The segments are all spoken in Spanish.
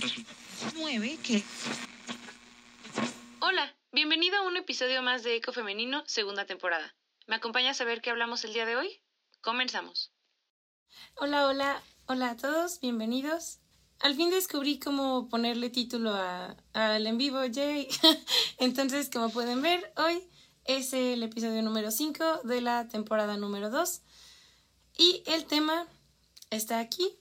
dan resultados. 9 que... Hola, bienvenido a un episodio más de Eco Femenino, segunda temporada. ¿Me acompañas a ver qué hablamos el día de hoy? Comenzamos. Hola, hola, hola a todos, bienvenidos. Al fin descubrí cómo ponerle título al en vivo, Jay. Entonces, como pueden ver, hoy es el episodio número 5 de la temporada número 2. Y el tema está aquí,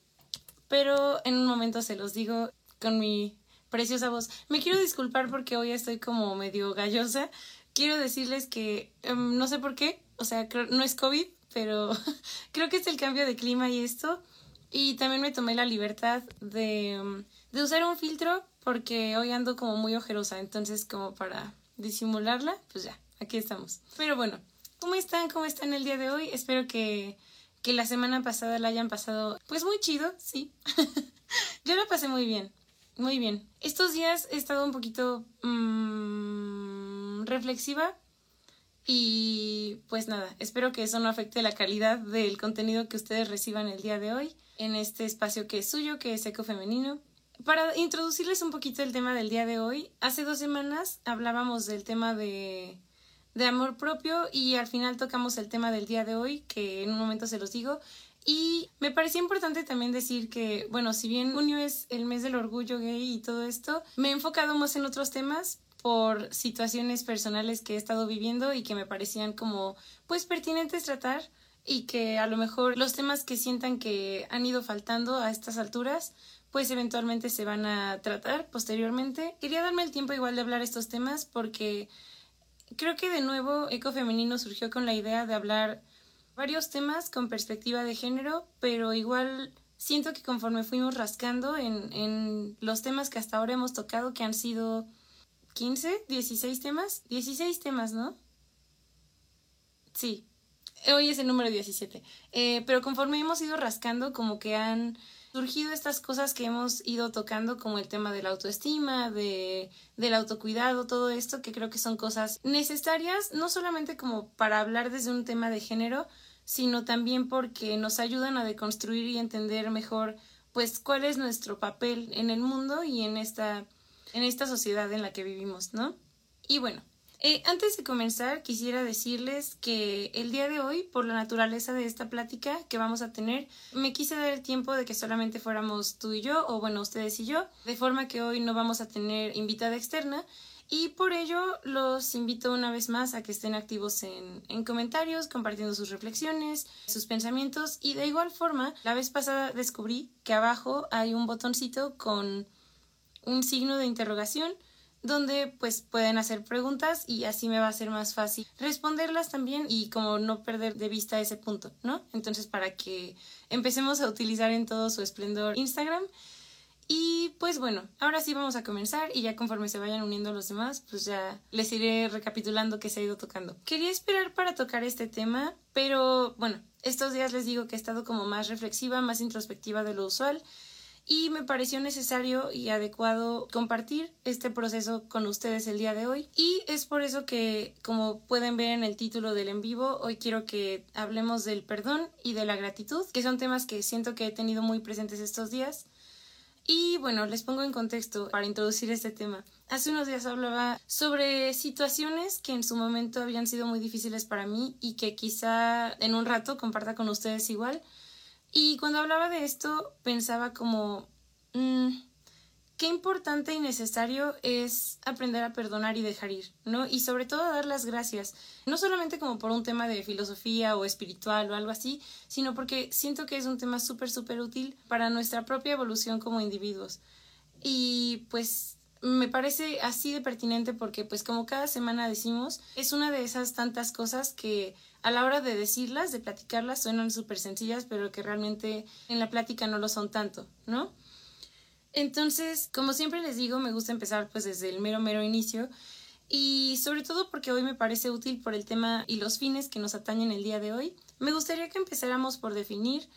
pero en un momento se los digo con mi preciosa voz. Me quiero disculpar porque hoy estoy como medio gallosa. Quiero decirles que em, no sé por qué, o sea, no es COVID, pero creo que es el cambio de clima y esto. Y también me tomé la libertad de, em, de usar un filtro porque hoy ando como muy ojerosa, entonces como para disimularla, pues ya, aquí estamos. Pero bueno, ¿cómo están? ¿Cómo están el día de hoy? Espero que, que la semana pasada la hayan pasado pues muy chido, sí. Yo la pasé muy bien. Muy bien. Estos días he estado un poquito mmm, reflexiva y pues nada, espero que eso no afecte la calidad del contenido que ustedes reciban el día de hoy en este espacio que es suyo, que es Eco Femenino. Para introducirles un poquito el tema del día de hoy, hace dos semanas hablábamos del tema de, de amor propio y al final tocamos el tema del día de hoy, que en un momento se los digo, y me parecía importante también decir que, bueno, si bien junio es el mes del orgullo gay y todo esto, me he enfocado más en otros temas por situaciones personales que he estado viviendo y que me parecían como, pues, pertinentes tratar y que a lo mejor los temas que sientan que han ido faltando a estas alturas, pues eventualmente se van a tratar posteriormente. Quería darme el tiempo igual de hablar estos temas porque creo que de nuevo Eco Femenino surgió con la idea de hablar varios temas con perspectiva de género, pero igual siento que conforme fuimos rascando en, en los temas que hasta ahora hemos tocado, que han sido 15, 16 temas, 16 temas, ¿no? Sí, hoy es el número 17. Eh, pero conforme hemos ido rascando, como que han surgido estas cosas que hemos ido tocando, como el tema de la autoestima, de, del autocuidado, todo esto, que creo que son cosas necesarias, no solamente como para hablar desde un tema de género, sino también porque nos ayudan a deconstruir y entender mejor pues cuál es nuestro papel en el mundo y en esta, en esta sociedad en la que vivimos, ¿no? Y bueno, eh, antes de comenzar quisiera decirles que el día de hoy, por la naturaleza de esta plática que vamos a tener, me quise dar el tiempo de que solamente fuéramos tú y yo, o bueno, ustedes y yo, de forma que hoy no vamos a tener invitada externa, y por ello los invito una vez más a que estén activos en, en, comentarios, compartiendo sus reflexiones, sus pensamientos y de igual forma, la vez pasada descubrí que abajo hay un botoncito con un signo de interrogación donde pues pueden hacer preguntas y así me va a ser más fácil responderlas también y como no perder de vista ese punto, ¿no? Entonces para que empecemos a utilizar en todo su esplendor Instagram y pues bueno, ahora sí vamos a comenzar y ya conforme se vayan uniendo los demás, pues ya les iré recapitulando qué se ha ido tocando. Quería esperar para tocar este tema, pero bueno, estos días les digo que he estado como más reflexiva, más introspectiva de lo usual y me pareció necesario y adecuado compartir este proceso con ustedes el día de hoy y es por eso que como pueden ver en el título del en vivo hoy quiero que hablemos del perdón y de la gratitud que son temas que siento que he tenido muy presentes estos días y bueno, les pongo en contexto para introducir este tema. Hace unos días hablaba sobre situaciones que en su momento habían sido muy difíciles para mí y que quizá en un rato comparta con ustedes igual. Y cuando hablaba de esto pensaba como... Mmm, qué importante y necesario es aprender a perdonar y dejar ir, ¿no? Y sobre todo dar las gracias, no solamente como por un tema de filosofía o espiritual o algo así, sino porque siento que es un tema súper, súper útil para nuestra propia evolución como individuos. Y pues me parece así de pertinente porque pues como cada semana decimos, es una de esas tantas cosas que a la hora de decirlas, de platicarlas, suenan súper sencillas, pero que realmente en la plática no lo son tanto, ¿no? Entonces, como siempre les digo, me gusta empezar pues desde el mero mero inicio y sobre todo porque hoy me parece útil por el tema y los fines que nos atañen el día de hoy. Me gustaría que empezáramos por definir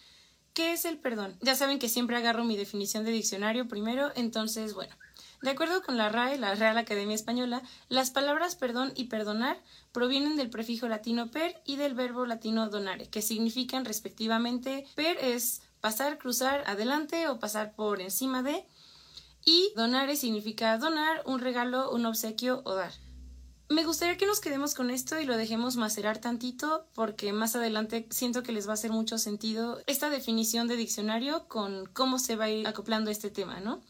qué es el perdón. Ya saben que siempre agarro mi definición de diccionario primero, entonces, bueno, de acuerdo con la RAE, la Real Academia Española, las palabras perdón y perdonar provienen del prefijo latino per y del verbo latino donare, que significan respectivamente per es pasar, cruzar adelante o pasar por encima de. Y donare significa donar, un regalo, un obsequio o dar. Me gustaría que nos quedemos con esto y lo dejemos macerar tantito porque más adelante siento que les va a hacer mucho sentido esta definición de diccionario con cómo se va a ir acoplando este tema, ¿no?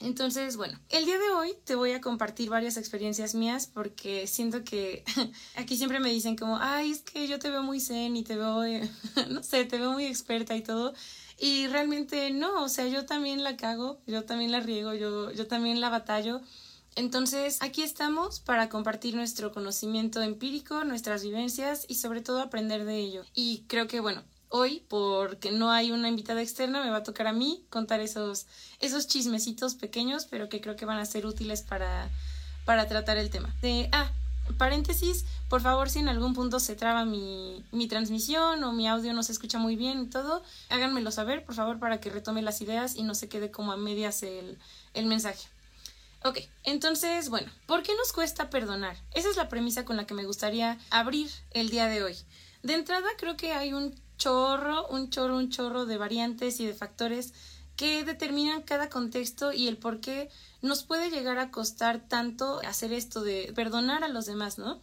Entonces, bueno, el día de hoy te voy a compartir varias experiencias mías porque siento que aquí siempre me dicen como, ay, es que yo te veo muy zen y te veo, no sé, te veo muy experta y todo. Y realmente no, o sea, yo también la cago, yo también la riego, yo, yo también la batallo. Entonces, aquí estamos para compartir nuestro conocimiento empírico, nuestras vivencias y sobre todo aprender de ello. Y creo que, bueno, hoy, porque no hay una invitada externa, me va a tocar a mí contar esos, esos chismecitos pequeños, pero que creo que van a ser útiles para, para tratar el tema. De, ah, paréntesis, por favor, si en algún punto se traba mi, mi transmisión o mi audio no se escucha muy bien y todo, háganmelo saber, por favor, para que retome las ideas y no se quede como a medias el, el mensaje. Ok, entonces, bueno, ¿por qué nos cuesta perdonar? Esa es la premisa con la que me gustaría abrir el día de hoy. De entrada, creo que hay un chorro, un chorro, un chorro de variantes y de factores que determinan cada contexto y el por qué nos puede llegar a costar tanto hacer esto de perdonar a los demás, ¿no?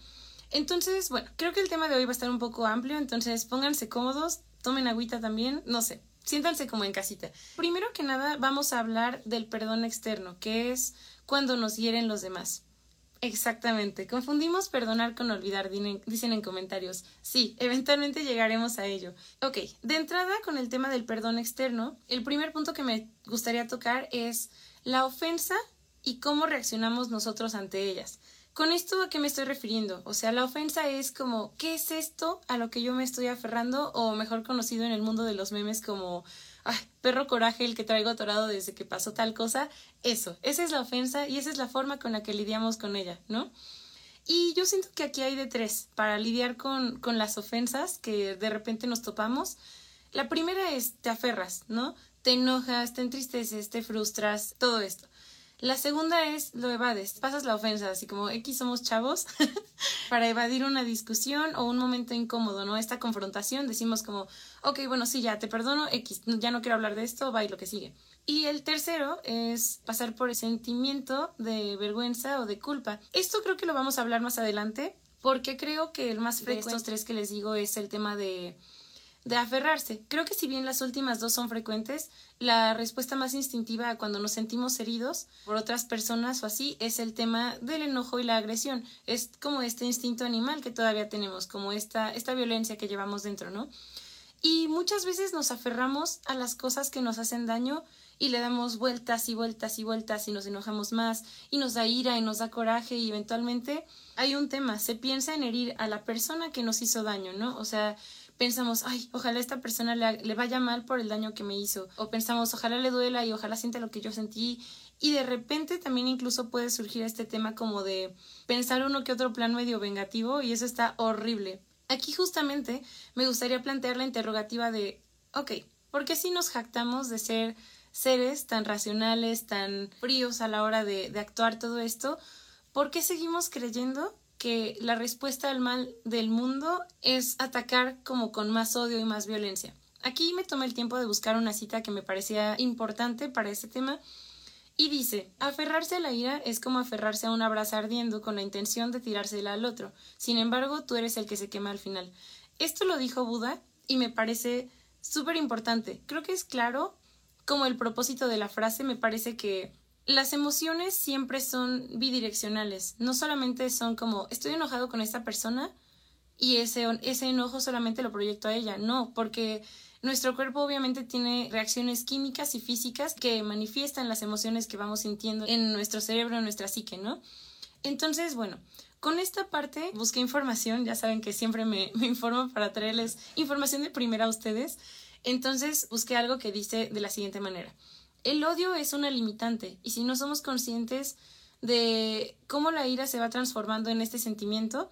Entonces, bueno, creo que el tema de hoy va a estar un poco amplio, entonces pónganse cómodos, tomen agüita también, no sé, siéntanse como en casita. Primero que nada, vamos a hablar del perdón externo, que es cuando nos hieren los demás. Exactamente. Confundimos perdonar con olvidar, dicen en comentarios. Sí, eventualmente llegaremos a ello. Ok, de entrada con el tema del perdón externo, el primer punto que me gustaría tocar es la ofensa y cómo reaccionamos nosotros ante ellas. ¿Con esto a qué me estoy refiriendo? O sea, la ofensa es como, ¿qué es esto a lo que yo me estoy aferrando? O mejor conocido en el mundo de los memes como ay, perro coraje el que traigo atorado desde que pasó tal cosa, eso, esa es la ofensa y esa es la forma con la que lidiamos con ella, ¿no? Y yo siento que aquí hay de tres para lidiar con, con las ofensas que de repente nos topamos. La primera es te aferras, ¿no? Te enojas, te entristeces, te frustras, todo esto. La segunda es lo evades, pasas la ofensa, así como X somos chavos, para evadir una discusión o un momento incómodo, ¿no? Esta confrontación, decimos como, ok, bueno, sí, ya te perdono, X, ya no quiero hablar de esto, va y lo que sigue. Y el tercero es pasar por el sentimiento de vergüenza o de culpa. Esto creo que lo vamos a hablar más adelante, porque creo que el más frecuente de estos tres que les digo es el tema de de aferrarse. Creo que si bien las últimas dos son frecuentes, la respuesta más instintiva cuando nos sentimos heridos por otras personas o así es el tema del enojo y la agresión. Es como este instinto animal que todavía tenemos, como esta, esta violencia que llevamos dentro, ¿no? Y muchas veces nos aferramos a las cosas que nos hacen daño y le damos vueltas y vueltas y vueltas y nos enojamos más y nos da ira y nos da coraje y eventualmente hay un tema, se piensa en herir a la persona que nos hizo daño, ¿no? O sea, pensamos, ay, ojalá esta persona le, vaya mal por el daño que me hizo, o pensamos, ojalá le duela y ojalá sienta lo que yo sentí, y de repente también incluso puede surgir este tema como de pensar uno que otro plan medio vengativo, y eso está horrible. Aquí justamente me gustaría plantear la interrogativa de, ok, ¿por qué si nos jactamos de ser seres tan racionales, tan fríos a la hora de, de actuar todo esto? ¿Por qué seguimos creyendo que la respuesta al mal del mundo es atacar como con más odio y más violencia. Aquí me tomé el tiempo de buscar una cita que me parecía importante para este tema y dice, aferrarse a la ira es como aferrarse a una brasa ardiendo con la intención de tirársela al otro. Sin embargo, tú eres el que se quema al final. Esto lo dijo Buda y me parece súper importante. Creo que es claro como el propósito de la frase, me parece que las emociones siempre son bidireccionales. No solamente son como estoy enojado con esta persona y ese, ese enojo solamente lo proyecto a ella. No, porque nuestro cuerpo obviamente tiene reacciones químicas y físicas que manifiestan las emociones que vamos sintiendo en nuestro cerebro, en nuestra psique, ¿no? Entonces, bueno, con esta parte busqué información, ya saben que siempre me, me informo para traerles información de primera a ustedes. Entonces busqué algo que dice de la siguiente manera. El odio es una limitante y si no somos conscientes de cómo la ira se va transformando en este sentimiento,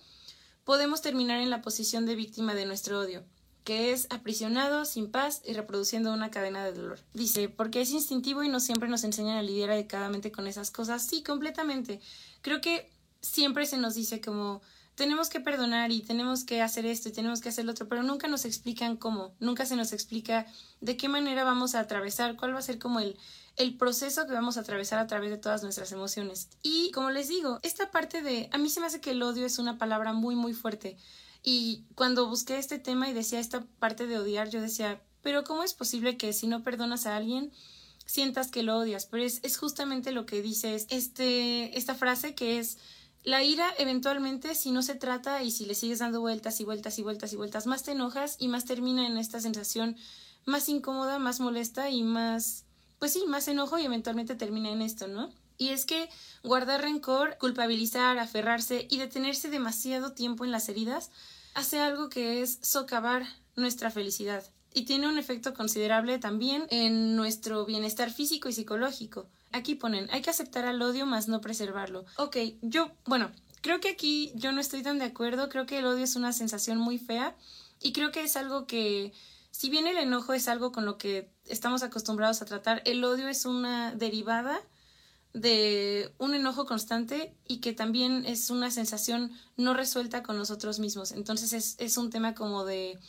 podemos terminar en la posición de víctima de nuestro odio, que es aprisionado, sin paz y reproduciendo una cadena de dolor. Dice, porque es instintivo y no siempre nos enseñan a lidiar adecuadamente con esas cosas. Sí, completamente. Creo que siempre se nos dice como tenemos que perdonar y tenemos que hacer esto y tenemos que hacer lo otro, pero nunca nos explican cómo, nunca se nos explica de qué manera vamos a atravesar, cuál va a ser como el, el proceso que vamos a atravesar a través de todas nuestras emociones. Y como les digo, esta parte de, a mí se me hace que el odio es una palabra muy, muy fuerte. Y cuando busqué este tema y decía esta parte de odiar, yo decía, pero ¿cómo es posible que si no perdonas a alguien, sientas que lo odias? Pero es, es justamente lo que dice este, esta frase que es, la ira eventualmente, si no se trata y si le sigues dando vueltas y vueltas y vueltas y vueltas, más te enojas y más termina en esta sensación más incómoda, más molesta y más, pues sí, más enojo y eventualmente termina en esto, ¿no? Y es que guardar rencor, culpabilizar, aferrarse y detenerse demasiado tiempo en las heridas hace algo que es socavar nuestra felicidad y tiene un efecto considerable también en nuestro bienestar físico y psicológico. Aquí ponen, hay que aceptar al odio más no preservarlo. Ok, yo, bueno, creo que aquí yo no estoy tan de acuerdo, creo que el odio es una sensación muy fea y creo que es algo que, si bien el enojo es algo con lo que estamos acostumbrados a tratar, el odio es una derivada de un enojo constante y que también es una sensación no resuelta con nosotros mismos. Entonces es, es un tema como de,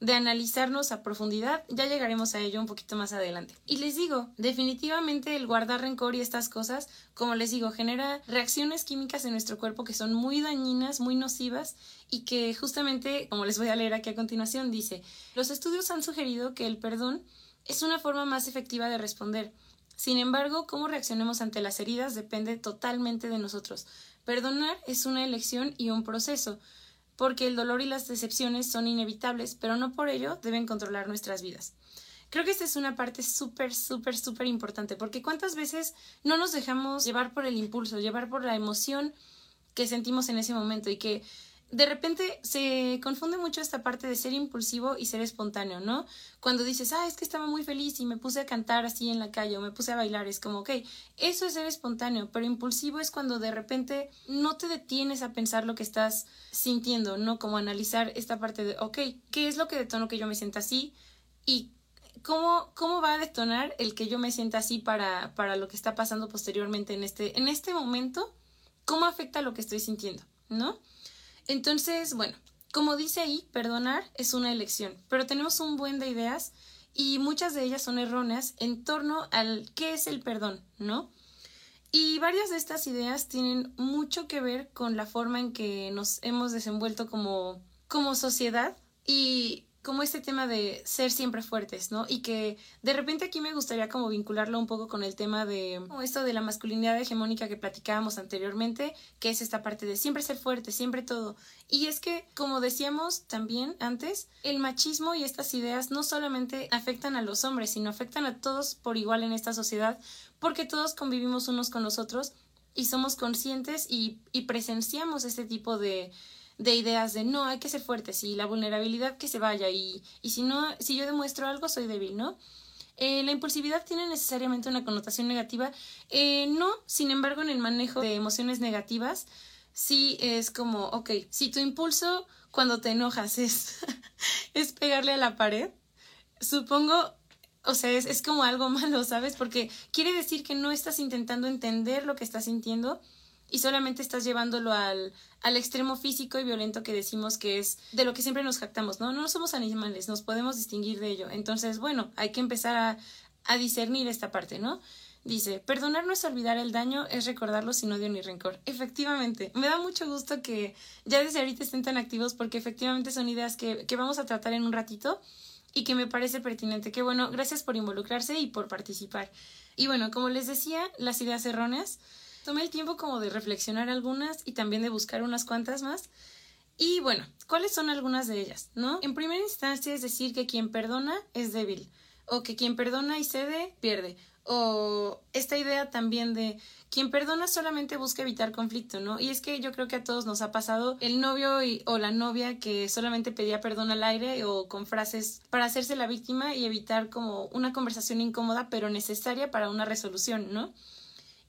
de analizarnos a profundidad. Ya llegaremos a ello un poquito más adelante. Y les digo, definitivamente el guardar rencor y estas cosas, como les digo, genera reacciones químicas en nuestro cuerpo que son muy dañinas, muy nocivas y que justamente, como les voy a leer aquí a continuación, dice, los estudios han sugerido que el perdón es una forma más efectiva de responder. Sin embargo, cómo reaccionemos ante las heridas depende totalmente de nosotros. Perdonar es una elección y un proceso, porque el dolor y las decepciones son inevitables, pero no por ello deben controlar nuestras vidas. Creo que esta es una parte súper, súper, súper importante, porque cuántas veces no nos dejamos llevar por el impulso, llevar por la emoción que sentimos en ese momento y que de repente se confunde mucho esta parte de ser impulsivo y ser espontáneo, ¿no? Cuando dices, ah, es que estaba muy feliz y me puse a cantar así en la calle o me puse a bailar, es como, ok, eso es ser espontáneo, pero impulsivo es cuando de repente no te detienes a pensar lo que estás sintiendo, ¿no? Como analizar esta parte de, ok, ¿qué es lo que detonó que yo me sienta así? Y ¿Cómo, ¿cómo, va a detonar el que yo me sienta así para, para lo que está pasando posteriormente en este, en este momento? ¿Cómo afecta lo que estoy sintiendo? ¿No? Entonces, bueno, como dice ahí, perdonar es una elección, pero tenemos un buen de ideas y muchas de ellas son erróneas en torno al qué es el perdón, ¿no? Y varias de estas ideas tienen mucho que ver con la forma en que nos hemos desenvuelto como, como sociedad y como este tema de ser siempre fuertes, ¿no? Y que de repente aquí me gustaría como vincularlo un poco con el tema de esto de la masculinidad hegemónica que platicábamos anteriormente, que es esta parte de siempre ser fuerte, siempre todo. Y es que, como decíamos también antes, el machismo y estas ideas no solamente afectan a los hombres, sino afectan a todos por igual en esta sociedad, porque todos convivimos unos con los otros y somos conscientes y, y presenciamos este tipo de de ideas de no, hay que ser fuertes y la vulnerabilidad que se vaya y, y si no, si yo demuestro algo soy débil, ¿no? Eh, la impulsividad tiene necesariamente una connotación negativa. Eh, no, sin embargo, en el manejo de emociones negativas, sí es como, ok, si tu impulso cuando te enojas es, es pegarle a la pared, supongo, o sea, es, es como algo malo, ¿sabes? Porque quiere decir que no estás intentando entender lo que estás sintiendo y solamente estás llevándolo al, al extremo físico y violento que decimos que es de lo que siempre nos jactamos, ¿no? No somos animales, nos podemos distinguir de ello. Entonces, bueno, hay que empezar a, a discernir esta parte, ¿no? Dice, perdonar no es olvidar el daño, es recordarlo sin odio ni rencor. Efectivamente, me da mucho gusto que ya desde ahorita estén tan activos porque efectivamente son ideas que, que vamos a tratar en un ratito y que me parece pertinente. Que bueno, gracias por involucrarse y por participar. Y bueno, como les decía, las ideas erróneas Tomé el tiempo como de reflexionar algunas y también de buscar unas cuantas más. Y bueno, ¿cuáles son algunas de ellas? ¿No? En primera instancia es decir que quien perdona es débil, o que quien perdona y cede pierde, o esta idea también de quien perdona solamente busca evitar conflicto, ¿no? Y es que yo creo que a todos nos ha pasado el novio o la novia que solamente pedía perdón al aire o con frases para hacerse la víctima y evitar como una conversación incómoda pero necesaria para una resolución, ¿no?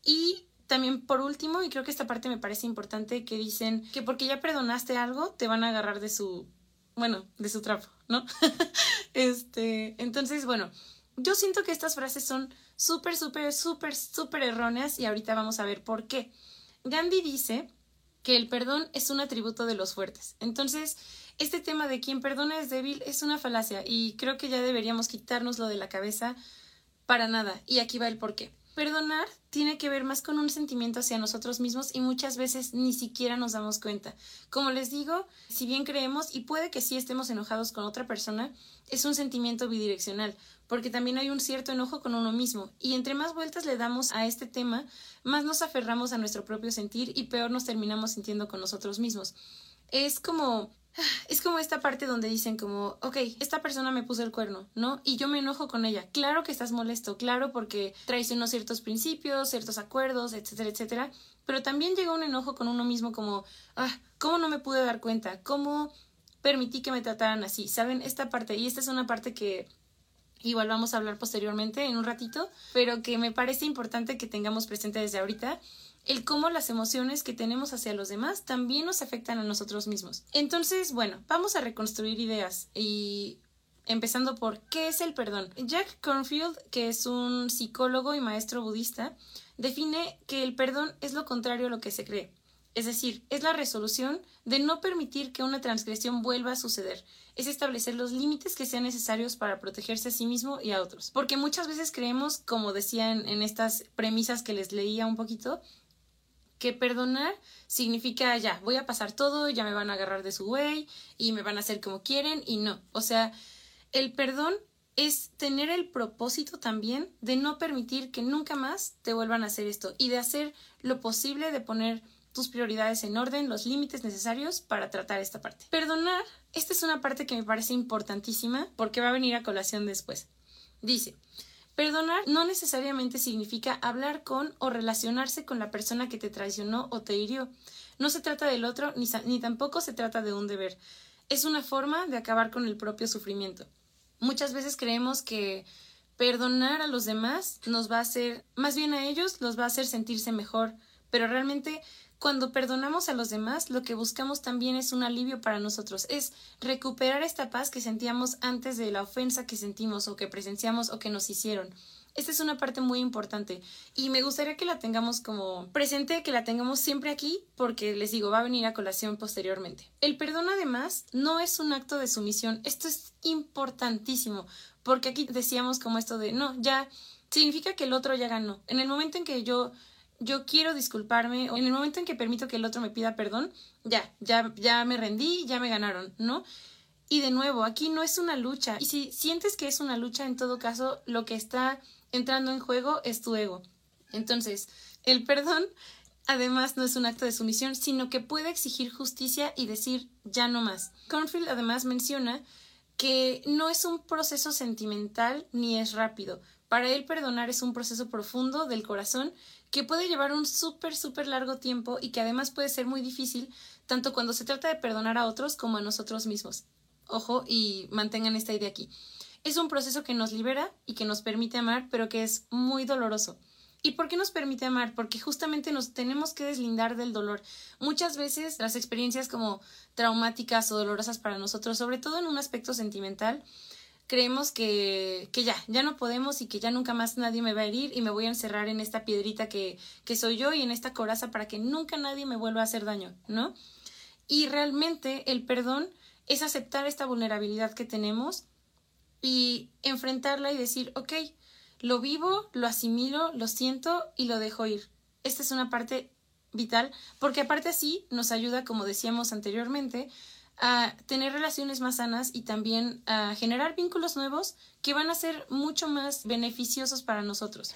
Y también por último, y creo que esta parte me parece importante, que dicen que porque ya perdonaste algo, te van a agarrar de su, bueno, de su trapo, ¿no? este, entonces, bueno, yo siento que estas frases son súper, súper, súper, súper erróneas y ahorita vamos a ver por qué. Gandhi dice que el perdón es un atributo de los fuertes. Entonces, este tema de quien perdona es débil es una falacia y creo que ya deberíamos quitárnoslo de la cabeza para nada. Y aquí va el porqué. Perdonar tiene que ver más con un sentimiento hacia nosotros mismos y muchas veces ni siquiera nos damos cuenta. Como les digo, si bien creemos y puede que sí estemos enojados con otra persona, es un sentimiento bidireccional, porque también hay un cierto enojo con uno mismo, y entre más vueltas le damos a este tema, más nos aferramos a nuestro propio sentir y peor nos terminamos sintiendo con nosotros mismos. Es como es como esta parte donde dicen como, ok, esta persona me puso el cuerno, ¿no? Y yo me enojo con ella. Claro que estás molesto, claro porque traicionó ciertos principios, ciertos acuerdos, etcétera, etcétera. Pero también llega un enojo con uno mismo como, ah, ¿cómo no me pude dar cuenta? ¿Cómo permití que me trataran así? ¿Saben? Esta parte, y esta es una parte que igual vamos a hablar posteriormente en un ratito, pero que me parece importante que tengamos presente desde ahorita el cómo las emociones que tenemos hacia los demás también nos afectan a nosotros mismos. Entonces, bueno, vamos a reconstruir ideas y empezando por qué es el perdón. Jack Cornfield, que es un psicólogo y maestro budista, define que el perdón es lo contrario a lo que se cree. Es decir, es la resolución de no permitir que una transgresión vuelva a suceder. Es establecer los límites que sean necesarios para protegerse a sí mismo y a otros. Porque muchas veces creemos, como decían en estas premisas que les leía un poquito, que perdonar significa ya, voy a pasar todo, ya me van a agarrar de su güey y me van a hacer como quieren y no. O sea, el perdón es tener el propósito también de no permitir que nunca más te vuelvan a hacer esto y de hacer lo posible de poner tus prioridades en orden, los límites necesarios para tratar esta parte. Perdonar, esta es una parte que me parece importantísima porque va a venir a colación después. Dice, Perdonar no necesariamente significa hablar con o relacionarse con la persona que te traicionó o te hirió. No se trata del otro ni, tampoco se trata de un deber. Es una forma de acabar con el propio sufrimiento. Muchas veces creemos que perdonar a los demás nos va a hacer, más bien a ellos los va a hacer sentirse mejor, pero realmente cuando perdonamos a los demás, lo que buscamos también es un alivio para nosotros, es recuperar esta paz que sentíamos antes de la ofensa que sentimos o que presenciamos o que nos hicieron. Esta es una parte muy importante y me gustaría que la tengamos como presente, que la tengamos siempre aquí porque les digo, va a venir a colación posteriormente. El perdón además no es un acto de sumisión, esto es importantísimo porque aquí decíamos como esto de no, ya significa que el otro ya ganó. En el momento en que yo yo quiero disculparme, o en el momento en que permito que el otro me pida perdón, ya, ya, ya me rendí, ya me ganaron, ¿no? Y de nuevo, aquí no es una lucha. Y si sientes que es una lucha, en todo caso, lo que está entrando en juego es tu ego. Entonces, el perdón, además, no es un acto de sumisión, sino que puede exigir justicia y decir ya no más. Cornfield además menciona que no es un proceso sentimental ni es rápido. Para él perdonar es un proceso profundo del corazón que puede llevar un súper, súper largo tiempo y que además puede ser muy difícil, tanto cuando se trata de perdonar a otros como a nosotros mismos. Ojo y mantengan esta idea aquí. Es un proceso que nos libera y que nos permite amar, pero que es muy doloroso. ¿Y por qué nos permite amar? Porque justamente nos tenemos que deslindar del dolor. Muchas veces las experiencias como traumáticas o dolorosas para nosotros, sobre todo en un aspecto sentimental, creemos que, que ya, ya no podemos y que ya nunca más nadie me va a herir y me voy a encerrar en esta piedrita que, que soy yo y en esta coraza para que nunca nadie me vuelva a hacer daño, ¿no? Y realmente el perdón es aceptar esta vulnerabilidad que tenemos y enfrentarla y decir, ok, lo vivo, lo asimilo, lo siento y lo dejo ir. Esta es una parte vital porque aparte así nos ayuda, como decíamos anteriormente, a tener relaciones más sanas y también a generar vínculos nuevos que van a ser mucho más beneficiosos para nosotros.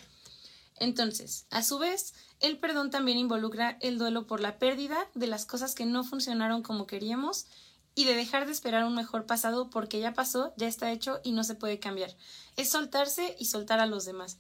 Entonces, a su vez, el perdón también involucra el duelo por la pérdida de las cosas que no funcionaron como queríamos y de dejar de esperar un mejor pasado porque ya pasó, ya está hecho y no se puede cambiar. Es soltarse y soltar a los demás.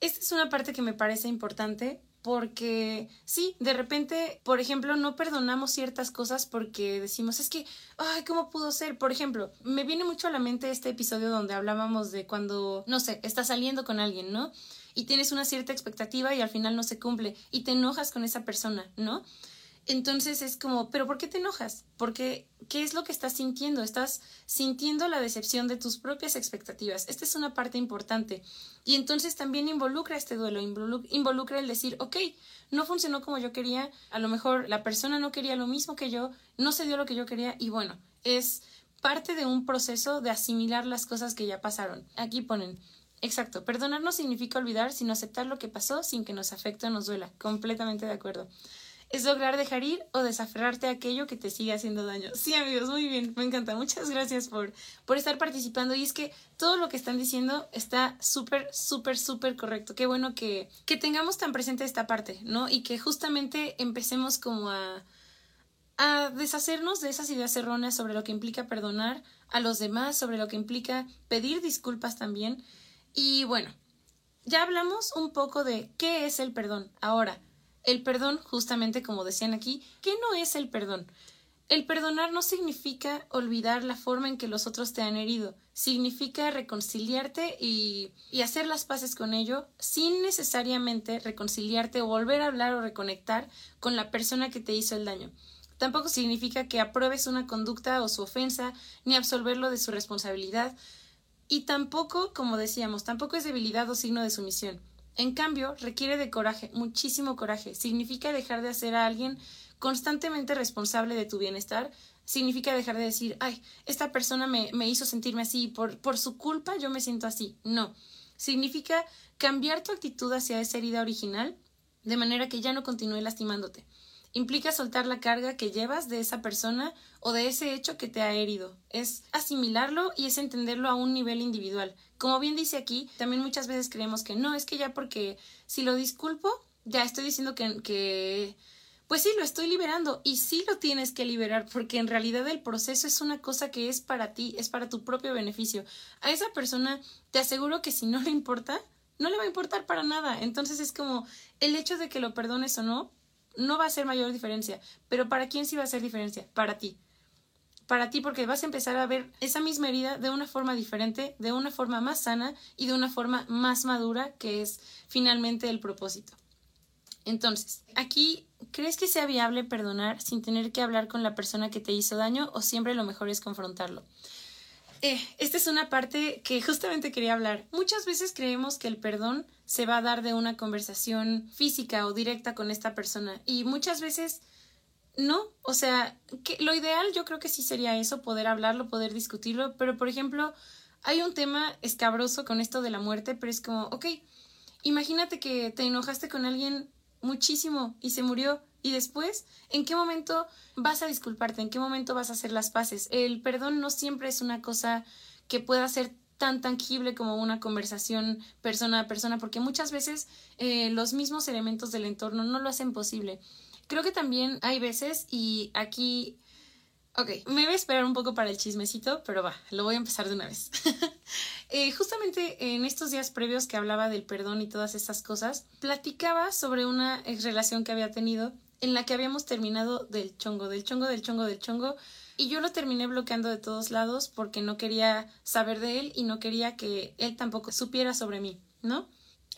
Esta es una parte que me parece importante porque sí, de repente, por ejemplo, no perdonamos ciertas cosas porque decimos, es que, ay, ¿cómo pudo ser? Por ejemplo, me viene mucho a la mente este episodio donde hablábamos de cuando, no sé, estás saliendo con alguien, ¿no? Y tienes una cierta expectativa y al final no se cumple y te enojas con esa persona, ¿no? Entonces es como, pero ¿por qué te enojas? ¿Por qué, ¿qué es lo que estás sintiendo? Estás sintiendo la decepción de tus propias expectativas. Esta es una parte importante. Y entonces también involucra este duelo, involucra el decir, ok, no funcionó como yo quería, a lo mejor la persona no quería lo mismo que yo, no se dio lo que yo quería y bueno, es parte de un proceso de asimilar las cosas que ya pasaron. Aquí ponen, exacto, perdonar no significa olvidar, sino aceptar lo que pasó sin que nos afecte o nos duela. Completamente de acuerdo es lograr dejar ir o desaferrarte a aquello que te sigue haciendo daño. Sí, amigos, muy bien, me encanta. Muchas gracias por, por estar participando. Y es que todo lo que están diciendo está súper, súper, súper correcto. Qué bueno que, que tengamos tan presente esta parte, ¿no? Y que justamente empecemos como a, a deshacernos de esas ideas erróneas sobre lo que implica perdonar a los demás, sobre lo que implica pedir disculpas también. Y bueno, ya hablamos un poco de qué es el perdón. Ahora, el perdón, justamente como decían aquí, ¿qué no es el perdón? El perdonar no significa olvidar la forma en que los otros te han herido, significa reconciliarte y, y, hacer las paces con ello sin necesariamente reconciliarte o volver a hablar o reconectar con la persona que te hizo el daño. Tampoco significa que apruebes una conducta o su ofensa, ni absolverlo de su responsabilidad. Y tampoco, como decíamos, tampoco es debilidad o signo de sumisión. En cambio, requiere de coraje, muchísimo coraje. Significa dejar de hacer a alguien constantemente responsable de tu bienestar. Significa dejar de decir, ay, esta persona me, me hizo sentirme así, por, por su culpa yo me siento así. No. Significa cambiar tu actitud hacia esa herida original de manera que ya no continúe lastimándote implica soltar la carga que llevas de esa persona o de ese hecho que te ha herido. Es asimilarlo y es entenderlo a un nivel individual. Como bien dice aquí, también muchas veces creemos que no, es que ya porque si lo disculpo, ya estoy diciendo que, que pues sí, lo estoy liberando y sí lo tienes que liberar porque en realidad el proceso es una cosa que es para ti, es para tu propio beneficio. A esa persona te aseguro que si no le importa, no le va a importar para nada. Entonces es como el hecho de que lo perdones o no, no va a hacer mayor diferencia. Pero ¿para quién sí va a hacer diferencia? Para ti. Para ti porque vas a empezar a ver esa misma herida de una forma diferente, de una forma más sana y de una forma más madura, que es finalmente el propósito. Entonces, aquí, ¿crees que sea viable perdonar sin tener que hablar con la persona que te hizo daño o siempre lo mejor es confrontarlo? Eh, esta es una parte que justamente quería hablar. Muchas veces creemos que el perdón se va a dar de una conversación física o directa con esta persona y muchas veces no, o sea, que lo ideal yo creo que sí sería eso, poder hablarlo, poder discutirlo, pero por ejemplo, hay un tema escabroso con esto de la muerte, pero es como, ok, imagínate que te enojaste con alguien muchísimo y se murió y después, ¿en qué momento vas a disculparte? ¿En qué momento vas a hacer las paces? El perdón no siempre es una cosa que pueda ser tan tangible como una conversación persona a persona, porque muchas veces eh, los mismos elementos del entorno no lo hacen posible. Creo que también hay veces, y aquí Ok, me voy a esperar un poco para el chismecito, pero va, lo voy a empezar de una vez. Eh, justamente en estos días previos que hablaba del perdón y todas esas cosas, platicaba sobre una relación que había tenido en la que habíamos terminado del chongo, del chongo, del chongo, del chongo, y yo lo terminé bloqueando de todos lados porque no quería saber de él y no quería que él tampoco supiera sobre mí, ¿no?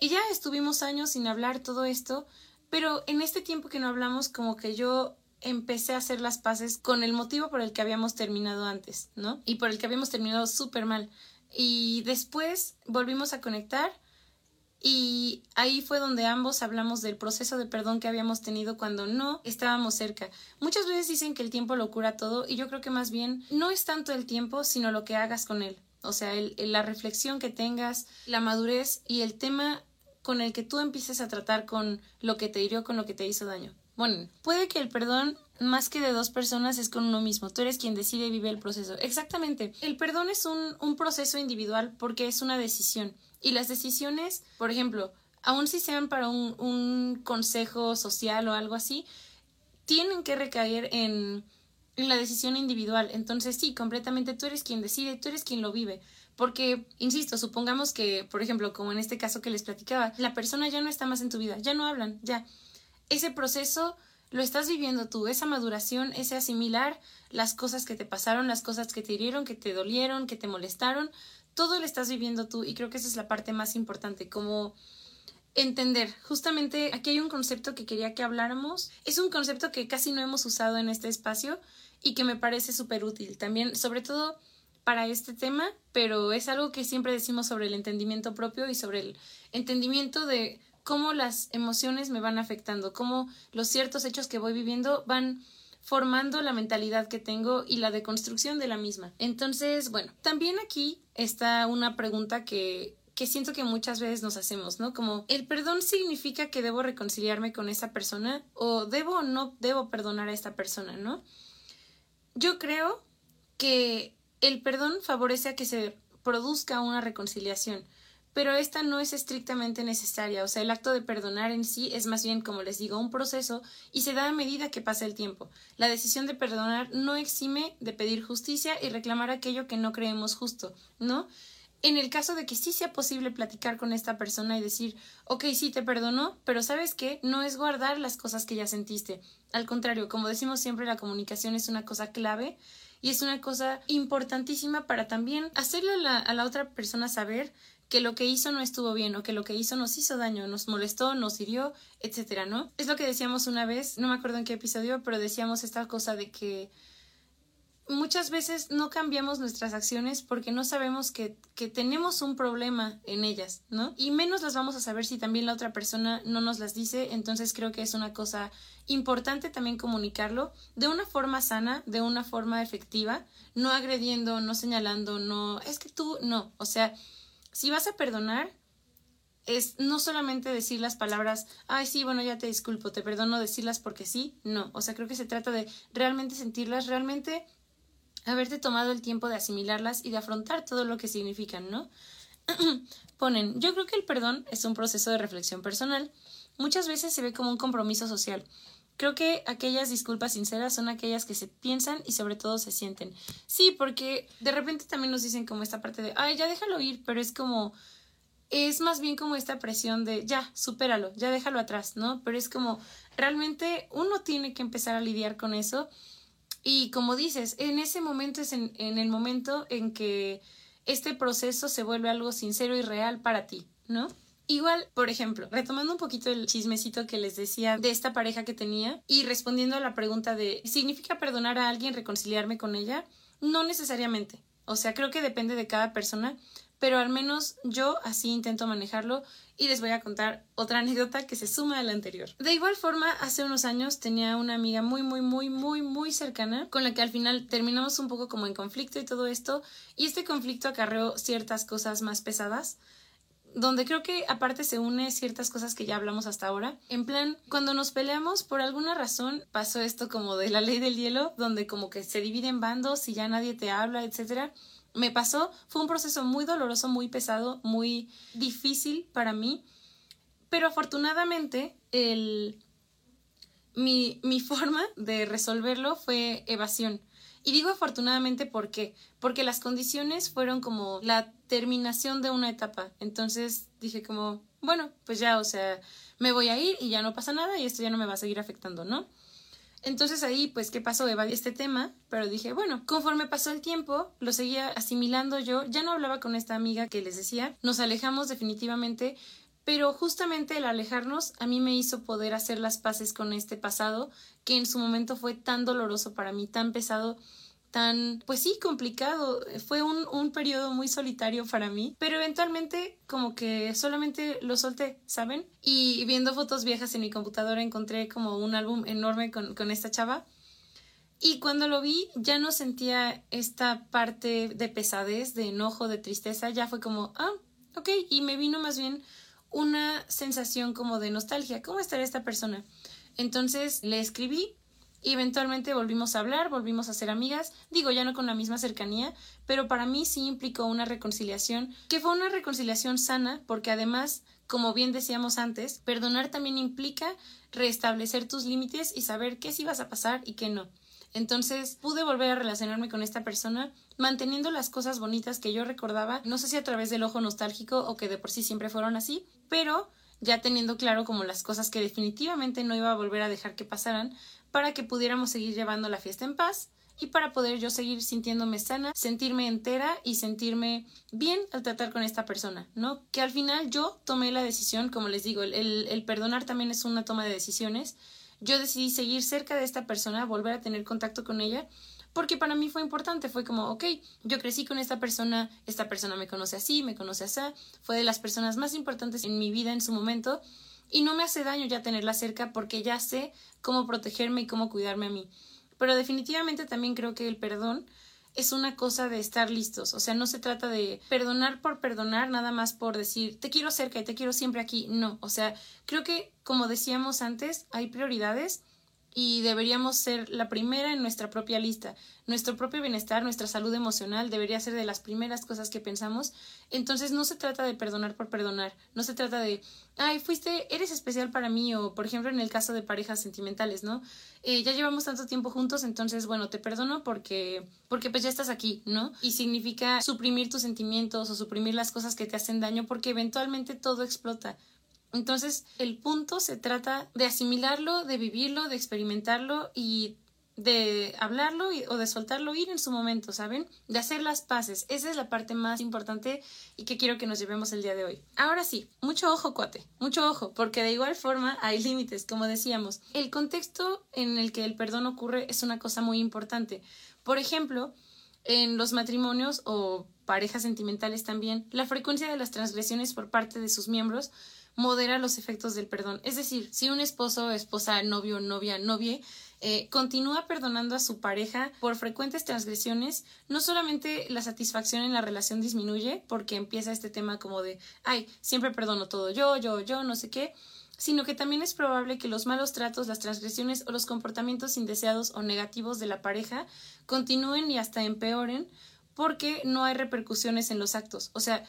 Y ya estuvimos años sin hablar todo esto, pero en este tiempo que no hablamos como que yo empecé a hacer las paces con el motivo por el que habíamos terminado antes, ¿no? Y por el que habíamos terminado súper mal. Y después volvimos a conectar y ahí fue donde ambos hablamos del proceso de perdón que habíamos tenido cuando no estábamos cerca. Muchas veces dicen que el tiempo lo cura todo y yo creo que más bien no es tanto el tiempo, sino lo que hagas con él. O sea, la reflexión que tengas, la madurez y el tema con el que tú empieces a tratar con lo que te hirió, con lo que te hizo daño. Bueno, puede que el perdón más que de dos personas es con uno mismo. Tú eres quien decide y vive el proceso. Exactamente. El perdón es un, un proceso individual porque es una decisión. Y las decisiones, por ejemplo, aun si sean para un, un consejo social o algo así, tienen que recaer en, en la decisión individual. Entonces, sí, completamente tú eres quien decide, tú eres quien lo vive. Porque, insisto, supongamos que, por ejemplo, como en este caso que les platicaba, la persona ya no está más en tu vida, ya no hablan, ya ese proceso lo estás viviendo tú, esa maduración, ese asimilar las cosas que te pasaron, las cosas que te hirieron, que te dolieron, que te molestaron, todo lo estás viviendo tú y creo que esa es la parte más importante, como entender. Justamente aquí hay un concepto que quería que habláramos. Es un concepto que casi no hemos usado en este espacio y que me parece súper útil también, sobre todo para este tema, pero es algo que siempre decimos sobre el entendimiento propio y sobre el entendimiento de cómo las emociones me van afectando, cómo los ciertos hechos que voy viviendo van formando la mentalidad que tengo y la deconstrucción de la misma. Entonces, bueno, también aquí está una pregunta que que siento que muchas veces nos hacemos, ¿no? Como, ¿el perdón significa que debo reconciliarme con esa persona o debo o no debo perdonar a esta persona, ¿no? Yo creo que el perdón favorece a que se produzca una reconciliación, pero esta no es estrictamente necesaria, o sea, el acto de perdonar en sí es más bien, como les digo, un proceso y se da a medida que pasa el tiempo. La decisión de perdonar no exime de pedir justicia y reclamar aquello que no creemos justo, ¿no? en el caso de que sí sea posible platicar con esta persona y decir, ok, sí te perdono, pero sabes qué, no es guardar las cosas que ya sentiste. Al contrario, como decimos siempre, la comunicación es una cosa clave y es una cosa importantísima para también hacerle a la, a la otra persona saber que lo que hizo no estuvo bien o que lo que hizo nos hizo daño, nos molestó, nos hirió, etcétera, ¿no? Es lo que decíamos una vez, no me acuerdo en qué episodio, pero decíamos esta cosa de que muchas veces no cambiamos nuestras acciones porque no sabemos que, que, tenemos un problema en ellas, ¿no? Y menos las vamos a saber si también la otra persona no nos las dice, entonces creo que es una cosa importante también comunicarlo de una forma sana, de una forma efectiva, no agrediendo, no señalando, no, es que tú, no, o sea, si vas a perdonar, es no solamente decir las palabras, ay, sí, bueno, ya te disculpo, te perdono, decirlas porque sí, no, o sea, creo que se trata de realmente sentirlas, realmente haberte tomado el tiempo de asimilarlas y de afrontar todo lo que significan, ¿no? Ponen, yo creo que el perdón es un proceso de reflexión personal. Muchas veces se ve como un compromiso social. Creo que aquellas disculpas sinceras son aquellas que se piensan y sobre todo se sienten. Sí, porque de repente también nos dicen como esta parte de, ay, ya déjalo ir, pero es como, es más bien como esta presión de, ya, supéralo, ya déjalo atrás, ¿no? Pero es como, realmente uno tiene que empezar a lidiar con eso y como dices, en ese momento es en, el momento en que este proceso se vuelve algo sincero y real para ti, ¿no? Igual, por ejemplo, retomando un poquito el chismecito que les decía de esta pareja que tenía y respondiendo a la pregunta de ¿significa perdonar a alguien, reconciliarme con ella? No necesariamente. O sea, creo que depende de cada persona, pero al menos yo así intento manejarlo y les voy a contar otra anécdota que se suma a la anterior. De igual forma, hace unos años tenía una amiga muy, muy, muy, muy, muy cercana con la que al final terminamos un poco como en conflicto y todo esto, y este conflicto acarreó ciertas cosas más pesadas donde creo que aparte se une ciertas cosas que ya hablamos hasta ahora. En plan, cuando nos peleamos, por alguna razón pasó esto como de la ley del hielo, donde como que se divide en bandos y ya nadie te habla, etcétera me pasó, fue un proceso muy doloroso, muy pesado, muy difícil para mí, pero afortunadamente el, mi, mi forma de resolverlo fue evasión. Y digo afortunadamente ¿por qué? Porque las condiciones fueron como la terminación de una etapa. Entonces dije como, bueno, pues ya, o sea, me voy a ir y ya no pasa nada y esto ya no me va a seguir afectando, ¿no? Entonces ahí, pues, ¿qué pasó? Evadí este tema, pero dije, bueno, conforme pasó el tiempo, lo seguía asimilando yo, ya no hablaba con esta amiga que les decía, nos alejamos definitivamente, pero justamente el alejarnos a mí me hizo poder hacer las paces con este pasado que en su momento fue tan doloroso para mí, tan pesado, tan, pues sí, complicado. Fue un, un periodo muy solitario para mí, pero eventualmente como que solamente lo solté, ¿saben? Y viendo fotos viejas en mi computadora encontré como un álbum enorme con, con esta chava. Y cuando lo vi ya no sentía esta parte de pesadez, de enojo, de tristeza, ya fue como, ah, ok, y me vino más bien una sensación como de nostalgia, ¿cómo estaría esta persona? Entonces le escribí y eventualmente volvimos a hablar, volvimos a ser amigas, digo ya no con la misma cercanía, pero para mí sí implicó una reconciliación, que fue una reconciliación sana, porque además, como bien decíamos antes, perdonar también implica restablecer tus límites y saber qué sí vas a pasar y qué no. Entonces pude volver a relacionarme con esta persona manteniendo las cosas bonitas que yo recordaba, no sé si a través del ojo nostálgico o que de por sí siempre fueron así, pero ya teniendo claro como las cosas que definitivamente no iba a volver a dejar que pasaran, para que pudiéramos seguir llevando la fiesta en paz y para poder yo seguir sintiéndome sana, sentirme entera y sentirme bien al tratar con esta persona, ¿no? Que al final yo tomé la decisión, como les digo, el, el perdonar también es una toma de decisiones. Yo decidí seguir cerca de esta persona, volver a tener contacto con ella porque para mí fue importante, fue como, ok, yo crecí con esta persona, esta persona me conoce así, me conoce así, fue de las personas más importantes en mi vida en su momento y no me hace daño ya tenerla cerca porque ya sé cómo protegerme y cómo cuidarme a mí. Pero definitivamente también creo que el perdón es una cosa de estar listos, o sea, no se trata de perdonar por perdonar, nada más por decir, te quiero cerca y te quiero siempre aquí, no, o sea, creo que, como decíamos antes, hay prioridades y deberíamos ser la primera en nuestra propia lista. Nuestro propio bienestar, nuestra salud emocional debería ser de las primeras cosas que pensamos. Entonces no se trata de perdonar por perdonar, no se trata de, ay, fuiste, eres especial para mí o, por ejemplo, en el caso de parejas sentimentales, ¿no? Eh, ya llevamos tanto tiempo juntos, entonces, bueno, te perdono porque, porque pues ya estás aquí, ¿no? Y significa suprimir tus sentimientos o suprimir las cosas que te hacen daño porque eventualmente todo explota. Entonces, el punto se trata de asimilarlo, de vivirlo, de experimentarlo y de hablarlo o de soltarlo ir en su momento, ¿saben? De hacer las paces. Esa es la parte más importante y que quiero que nos llevemos el día de hoy. Ahora sí, mucho ojo, cuate, mucho ojo, porque de igual forma hay límites, como decíamos. El contexto en el que el perdón ocurre es una cosa muy importante. Por ejemplo, en los matrimonios o parejas sentimentales también, la frecuencia de las transgresiones por parte de sus miembros modera los efectos del perdón. Es decir, si un esposo, esposa, novio, novia, novie eh, continúa perdonando a su pareja por frecuentes transgresiones, no solamente la satisfacción en la relación disminuye, porque empieza este tema como de, ay, siempre perdono todo yo, yo, yo, no sé qué, sino que también es probable que los malos tratos, las transgresiones o los comportamientos indeseados o negativos de la pareja continúen y hasta empeoren porque no hay repercusiones en los actos. O sea,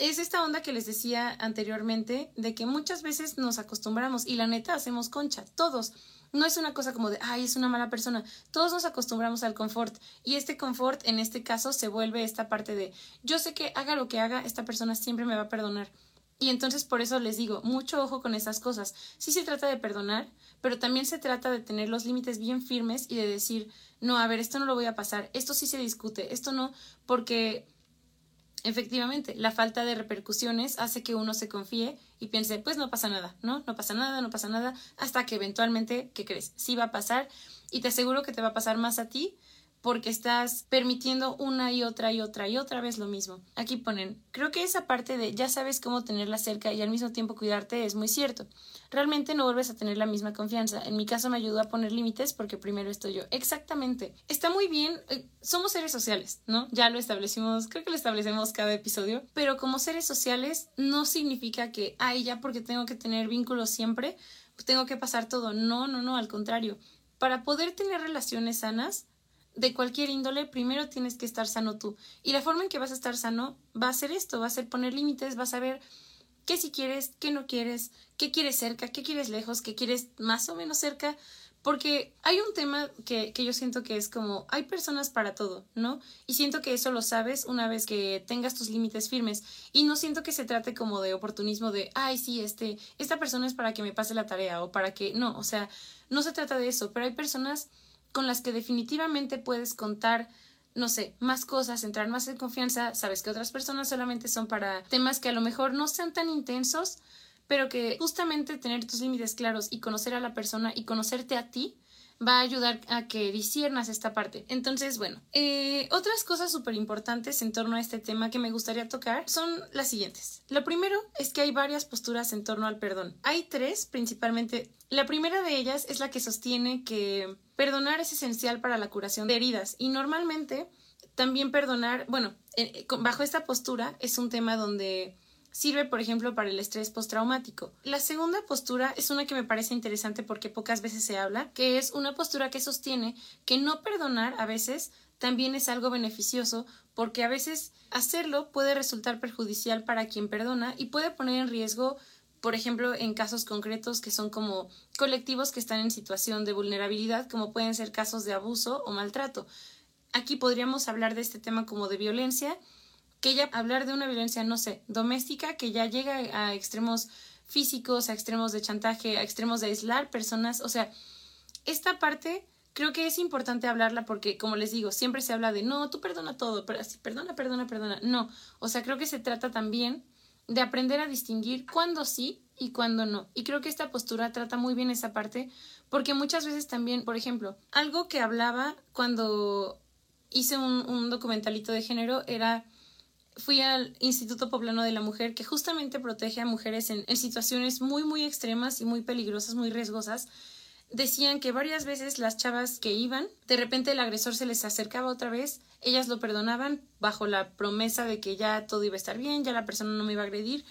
es esta onda que les decía anteriormente de que muchas veces nos acostumbramos y la neta hacemos concha, todos. No es una cosa como de, ay, es una mala persona. Todos nos acostumbramos al confort y este confort en este caso se vuelve esta parte de, yo sé que haga lo que haga, esta persona siempre me va a perdonar. Y entonces por eso les digo, mucho ojo con esas cosas. Sí se trata de perdonar, pero también se trata de tener los límites bien firmes y de decir, no, a ver, esto no lo voy a pasar, esto sí se discute, esto no, porque efectivamente, la falta de repercusiones hace que uno se confíe y piense, pues no pasa nada, ¿no? No pasa nada, no pasa nada, hasta que eventualmente, ¿qué crees? Sí va a pasar y te aseguro que te va a pasar más a ti porque estás permitiendo una y otra y otra y otra vez lo mismo. Aquí ponen, creo que esa parte de ya sabes cómo tenerla cerca y al mismo tiempo cuidarte es muy cierto. Realmente no vuelves a tener la misma confianza. En mi caso me ayudó a poner límites porque primero estoy yo. Exactamente. Está muy bien. Eh, somos seres sociales, ¿no? Ya lo establecimos, creo que lo establecemos cada episodio, pero como seres sociales no significa que, ay, ya porque tengo que tener vínculos siempre, tengo que pasar todo. No, no, no, al contrario. Para poder tener relaciones sanas, de cualquier índole, primero tienes que estar sano tú. Y la forma en que vas a estar sano va a ser esto, va a ser poner límites, vas a ver qué si quieres, qué no quieres, qué quieres cerca, qué quieres lejos, qué quieres más o menos cerca. Porque hay un tema que, que yo siento que es como, hay personas para todo, ¿no? Y siento que eso lo sabes una vez que tengas tus límites firmes. Y no siento que se trate como de oportunismo de, ay, sí, este, esta persona es para que me pase la tarea o para que, no, o sea, no se trata de eso, pero hay personas con las que definitivamente puedes contar no sé, más cosas, entrar más en confianza, sabes que otras personas solamente son para temas que a lo mejor no sean tan intensos, pero que justamente tener tus límites claros y conocer a la persona y conocerte a ti va a ayudar a que disiernas esta parte. Entonces, bueno, eh, otras cosas súper importantes en torno a este tema que me gustaría tocar son las siguientes. Lo primero es que hay varias posturas en torno al perdón. Hay tres principalmente. La primera de ellas es la que sostiene que perdonar es esencial para la curación de heridas y normalmente también perdonar, bueno, eh, bajo esta postura es un tema donde Sirve, por ejemplo, para el estrés postraumático. La segunda postura es una que me parece interesante porque pocas veces se habla, que es una postura que sostiene que no perdonar a veces también es algo beneficioso porque a veces hacerlo puede resultar perjudicial para quien perdona y puede poner en riesgo por ejemplo, en casos concretos que son como colectivos que están en situación de vulnerabilidad, como pueden ser casos de abuso o maltrato. Aquí podríamos hablar de este tema como de violencia que ya hablar de una violencia, no sé, doméstica, que ya llega a extremos físicos, a extremos de chantaje, a extremos de aislar personas, o sea, esta parte creo que es importante hablarla porque, como les digo, siempre se habla de no, tú perdona todo, pero así, perdona, perdona, perdona. No, o sea, creo que se trata también de aprender a distinguir cuándo sí y cuándo no. Y creo que esta postura trata muy bien esa parte porque muchas veces también, por ejemplo, algo que hablaba cuando hice un, un documentalito de género era fui al Instituto Poblano de la Mujer, que justamente protege a mujeres en, en, situaciones muy, muy extremas y muy peligrosas, muy riesgosas. Decían que varias veces las chavas que iban, de repente el agresor se les acercaba otra vez, ellas lo perdonaban bajo la promesa de que ya todo iba a estar bien, ya la persona no me iba a agredir,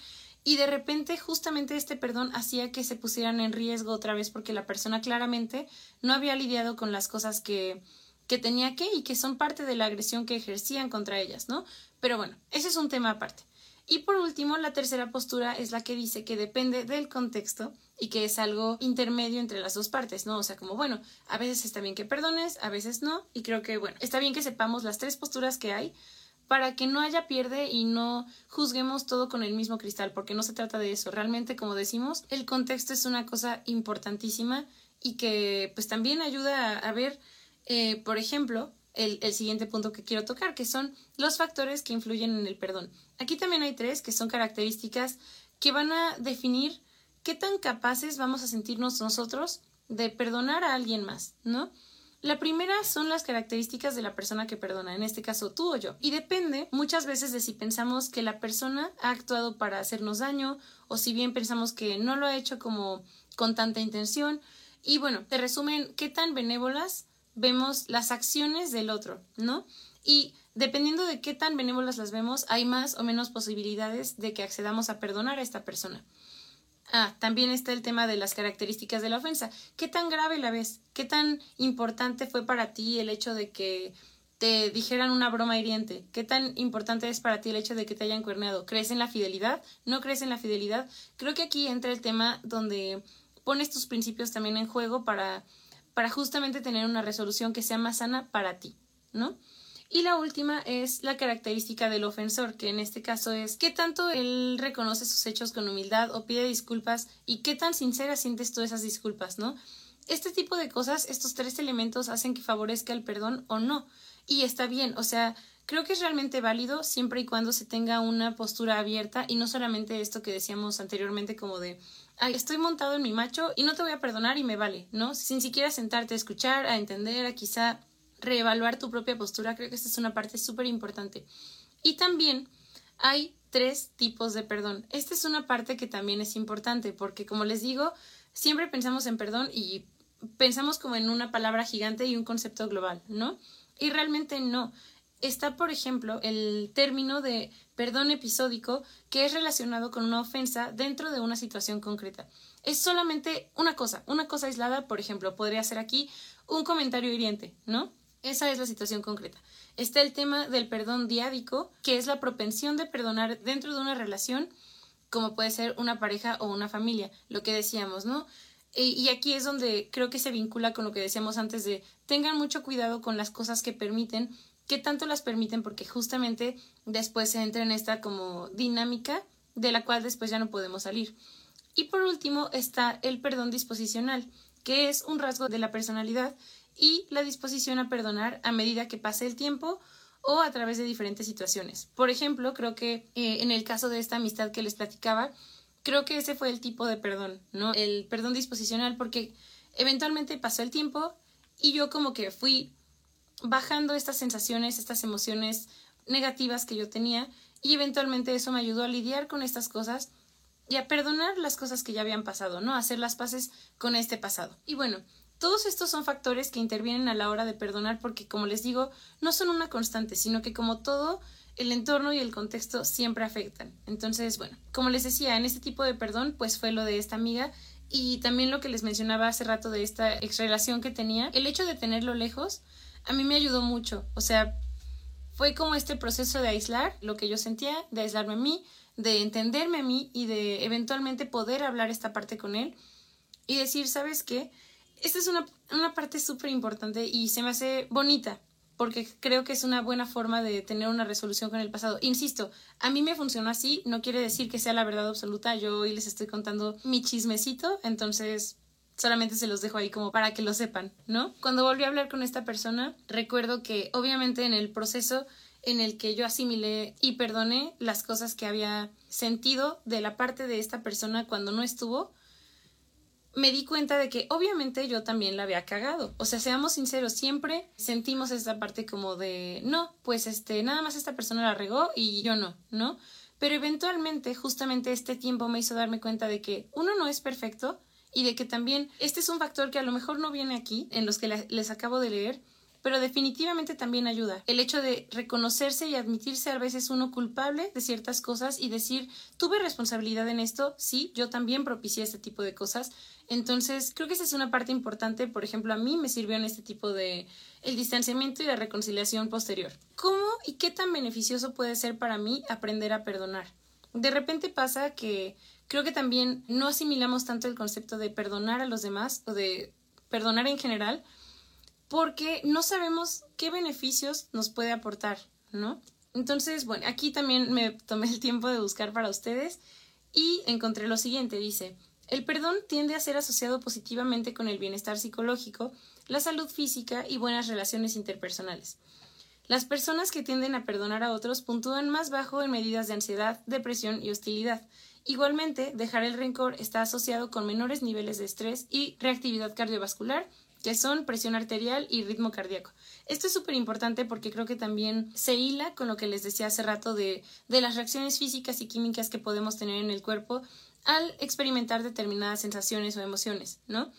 y de repente justamente este perdón hacía que se pusieran en riesgo otra vez porque la persona claramente no había lidiado con las cosas que, que tenía que y que son parte de la agresión que ejercían contra ellas, ¿no? Pero bueno, ese es un tema aparte. Y por último, la tercera postura es la que dice que depende del contexto y que es algo intermedio entre las dos partes, ¿no? O sea, como bueno, a veces está bien que perdones, a veces no, y creo que bueno, está bien que sepamos las tres posturas que hay para que no haya pierde y no juzguemos todo con el mismo cristal, porque no se trata de eso. Realmente, como decimos, el contexto es una cosa importantísima y que pues también ayuda a, ver, eh, por ejemplo, el, siguiente punto que quiero tocar, que son los factores que influyen en el perdón. Aquí también hay tres que son características que van a definir qué tan capaces vamos a sentirnos nosotros de perdonar a alguien más, ¿no? La primera son las características de la persona que perdona, en este caso tú o yo, y depende muchas veces de si pensamos que la persona ha actuado para hacernos daño o si bien pensamos que no lo ha hecho como con tanta intención. Y bueno, te resumen qué tan benévolas vemos las acciones del otro, ¿no? Y dependiendo de qué tan benévolas las vemos, hay más o menos posibilidades de que accedamos a perdonar a esta persona. Ah, también está el tema de las características de la ofensa. ¿Qué tan grave la ves? ¿Qué tan importante fue para ti el hecho de que te dijeran una broma hiriente? ¿Qué tan importante es para ti el hecho de que te hayan cuerneado? ¿Crees en la fidelidad? ¿No crees en la fidelidad? Creo que aquí entra el tema donde pones tus principios también en juego para para justamente tener una resolución que sea más sana para ti, ¿no? Y la última es la característica del ofensor, que en este caso es qué tanto él reconoce sus hechos con humildad o pide disculpas y qué tan sincera sientes tú esas disculpas, ¿no? Este tipo de cosas, estos tres elementos hacen que favorezca el perdón o no. Y está bien, o sea, creo que es realmente válido siempre y cuando se tenga una postura abierta y no solamente esto que decíamos anteriormente como de estoy montado en mi macho y no te voy a perdonar y me vale, ¿no? Sin siquiera sentarte a escuchar, a entender, a quizá reevaluar tu propia postura, creo que esta es una parte súper importante. Y también hay tres tipos de perdón. Esta es una parte que también es importante porque, como les digo, siempre pensamos en perdón y pensamos como en una palabra gigante y un concepto global, ¿no? Y realmente no. Está, por ejemplo, el término de perdón episódico que es relacionado con una ofensa dentro de una situación concreta. Es solamente una cosa, una cosa aislada, por ejemplo, podría ser aquí un comentario hiriente, ¿no? Esa es la situación concreta. Está el tema del perdón diádico, que es la propensión de perdonar dentro de una relación, como puede ser una pareja o una familia, lo que decíamos, ¿no? Y aquí es donde creo que se vincula con lo que decíamos antes de tengan mucho cuidado con las cosas que permiten qué tanto las permiten porque justamente después se entra en esta como dinámica de la cual después ya no podemos salir. Y por último está el perdón disposicional, que es un rasgo de la personalidad y la disposición a perdonar a medida que pase el tiempo o a través de diferentes situaciones. Por ejemplo, creo que eh, en el caso de esta amistad que les platicaba, creo que ese fue el tipo de perdón, ¿no? El perdón disposicional porque eventualmente pasó el tiempo y yo como que fui bajando estas sensaciones, estas emociones negativas que yo tenía y eventualmente eso me ayudó a lidiar con estas cosas y a perdonar las cosas que ya habían pasado, ¿no? Hacer las paces con este pasado. Y bueno, todos estos son factores que intervienen a la hora de perdonar porque, como les digo, no son una constante, sino que como todo, el entorno y el contexto siempre afectan. Entonces, bueno, como les decía, en este tipo de perdón, pues fue lo de esta amiga y también lo que les mencionaba hace rato de esta ex relación que tenía, el hecho de tenerlo lejos a mí me ayudó mucho. O sea, fue como este proceso de aislar lo que yo sentía, de aislarme a mí, de entenderme a mí y de eventualmente poder hablar esta parte con él y decir, ¿sabes qué? Esta es una, una parte súper importante y se me hace bonita porque creo que es una buena forma de tener una resolución con el pasado. Insisto, a mí me funcionó así, no quiere decir que sea la verdad absoluta, yo hoy les estoy contando mi chismecito, entonces solamente se los dejo ahí como para que lo sepan, ¿no? Cuando volví a hablar con esta persona, recuerdo que obviamente en el proceso en el que yo asimilé y perdoné las cosas que había sentido de la parte de esta persona cuando no estuvo, me di cuenta de que obviamente yo también la había cagado. O sea, seamos sinceros, siempre sentimos esta parte como de, no, pues este, nada más esta persona la regó y yo no, ¿no? Pero eventualmente, justamente este tiempo me hizo darme cuenta de que uno no es perfecto y de que también este es un factor que a lo mejor no viene aquí, en los que les acabo de leer, pero definitivamente también ayuda. El hecho de reconocerse y admitirse a veces uno culpable de ciertas cosas y decir, tuve responsabilidad en esto, sí, yo también propicié este tipo de cosas. Entonces, creo que esa es una parte importante, por ejemplo, a mí me sirvió en este tipo de el distanciamiento y la reconciliación posterior. ¿Cómo y qué tan beneficioso puede ser para mí aprender a perdonar? De repente pasa que creo que también no asimilamos tanto el concepto de perdonar a los demás o de perdonar en general porque no sabemos qué beneficios nos puede aportar, ¿no? Entonces, bueno, aquí también me tomé el tiempo de buscar para ustedes y encontré lo siguiente, dice, el perdón tiende a ser asociado positivamente con el bienestar psicológico, la salud física y buenas relaciones interpersonales. Las personas que tienden a perdonar a otros puntúan más bajo en medidas de ansiedad, depresión y hostilidad. Igualmente, dejar el rencor está asociado con menores niveles de estrés y reactividad cardiovascular, que son presión arterial y ritmo cardíaco. Esto es súper importante porque creo que también se hila con lo que les decía hace rato de, de las reacciones físicas y químicas que podemos tener en el cuerpo al experimentar determinadas sensaciones o emociones, ¿no?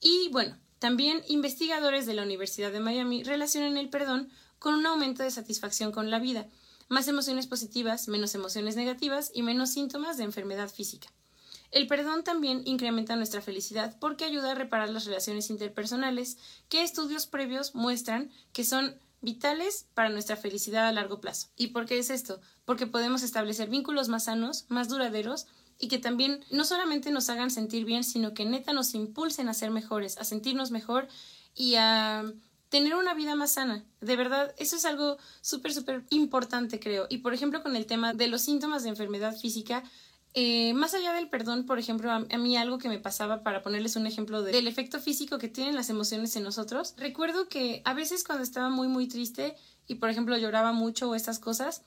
Y bueno, también investigadores de la Universidad de Miami relacionan el perdón con un aumento de satisfacción con la vida, más emociones positivas, menos emociones negativas y menos síntomas de enfermedad física. El perdón también incrementa nuestra felicidad porque ayuda a reparar las relaciones interpersonales que estudios previos muestran que son vitales para nuestra felicidad a largo plazo. ¿Y por qué es esto? Porque podemos establecer vínculos más sanos, más duraderos y que también no solamente nos hagan sentir bien, sino que neta nos impulsen a ser mejores, a sentirnos mejor y a tener una vida más sana. De verdad, eso es algo súper, súper importante, creo. Y por ejemplo, con el tema de los síntomas de enfermedad física, eh, más allá del perdón, por ejemplo, a, mí algo que me pasaba para ponerles un ejemplo del efecto físico que tienen las emociones en nosotros, recuerdo que a veces cuando estaba muy muy triste y por ejemplo lloraba mucho o estas cosas,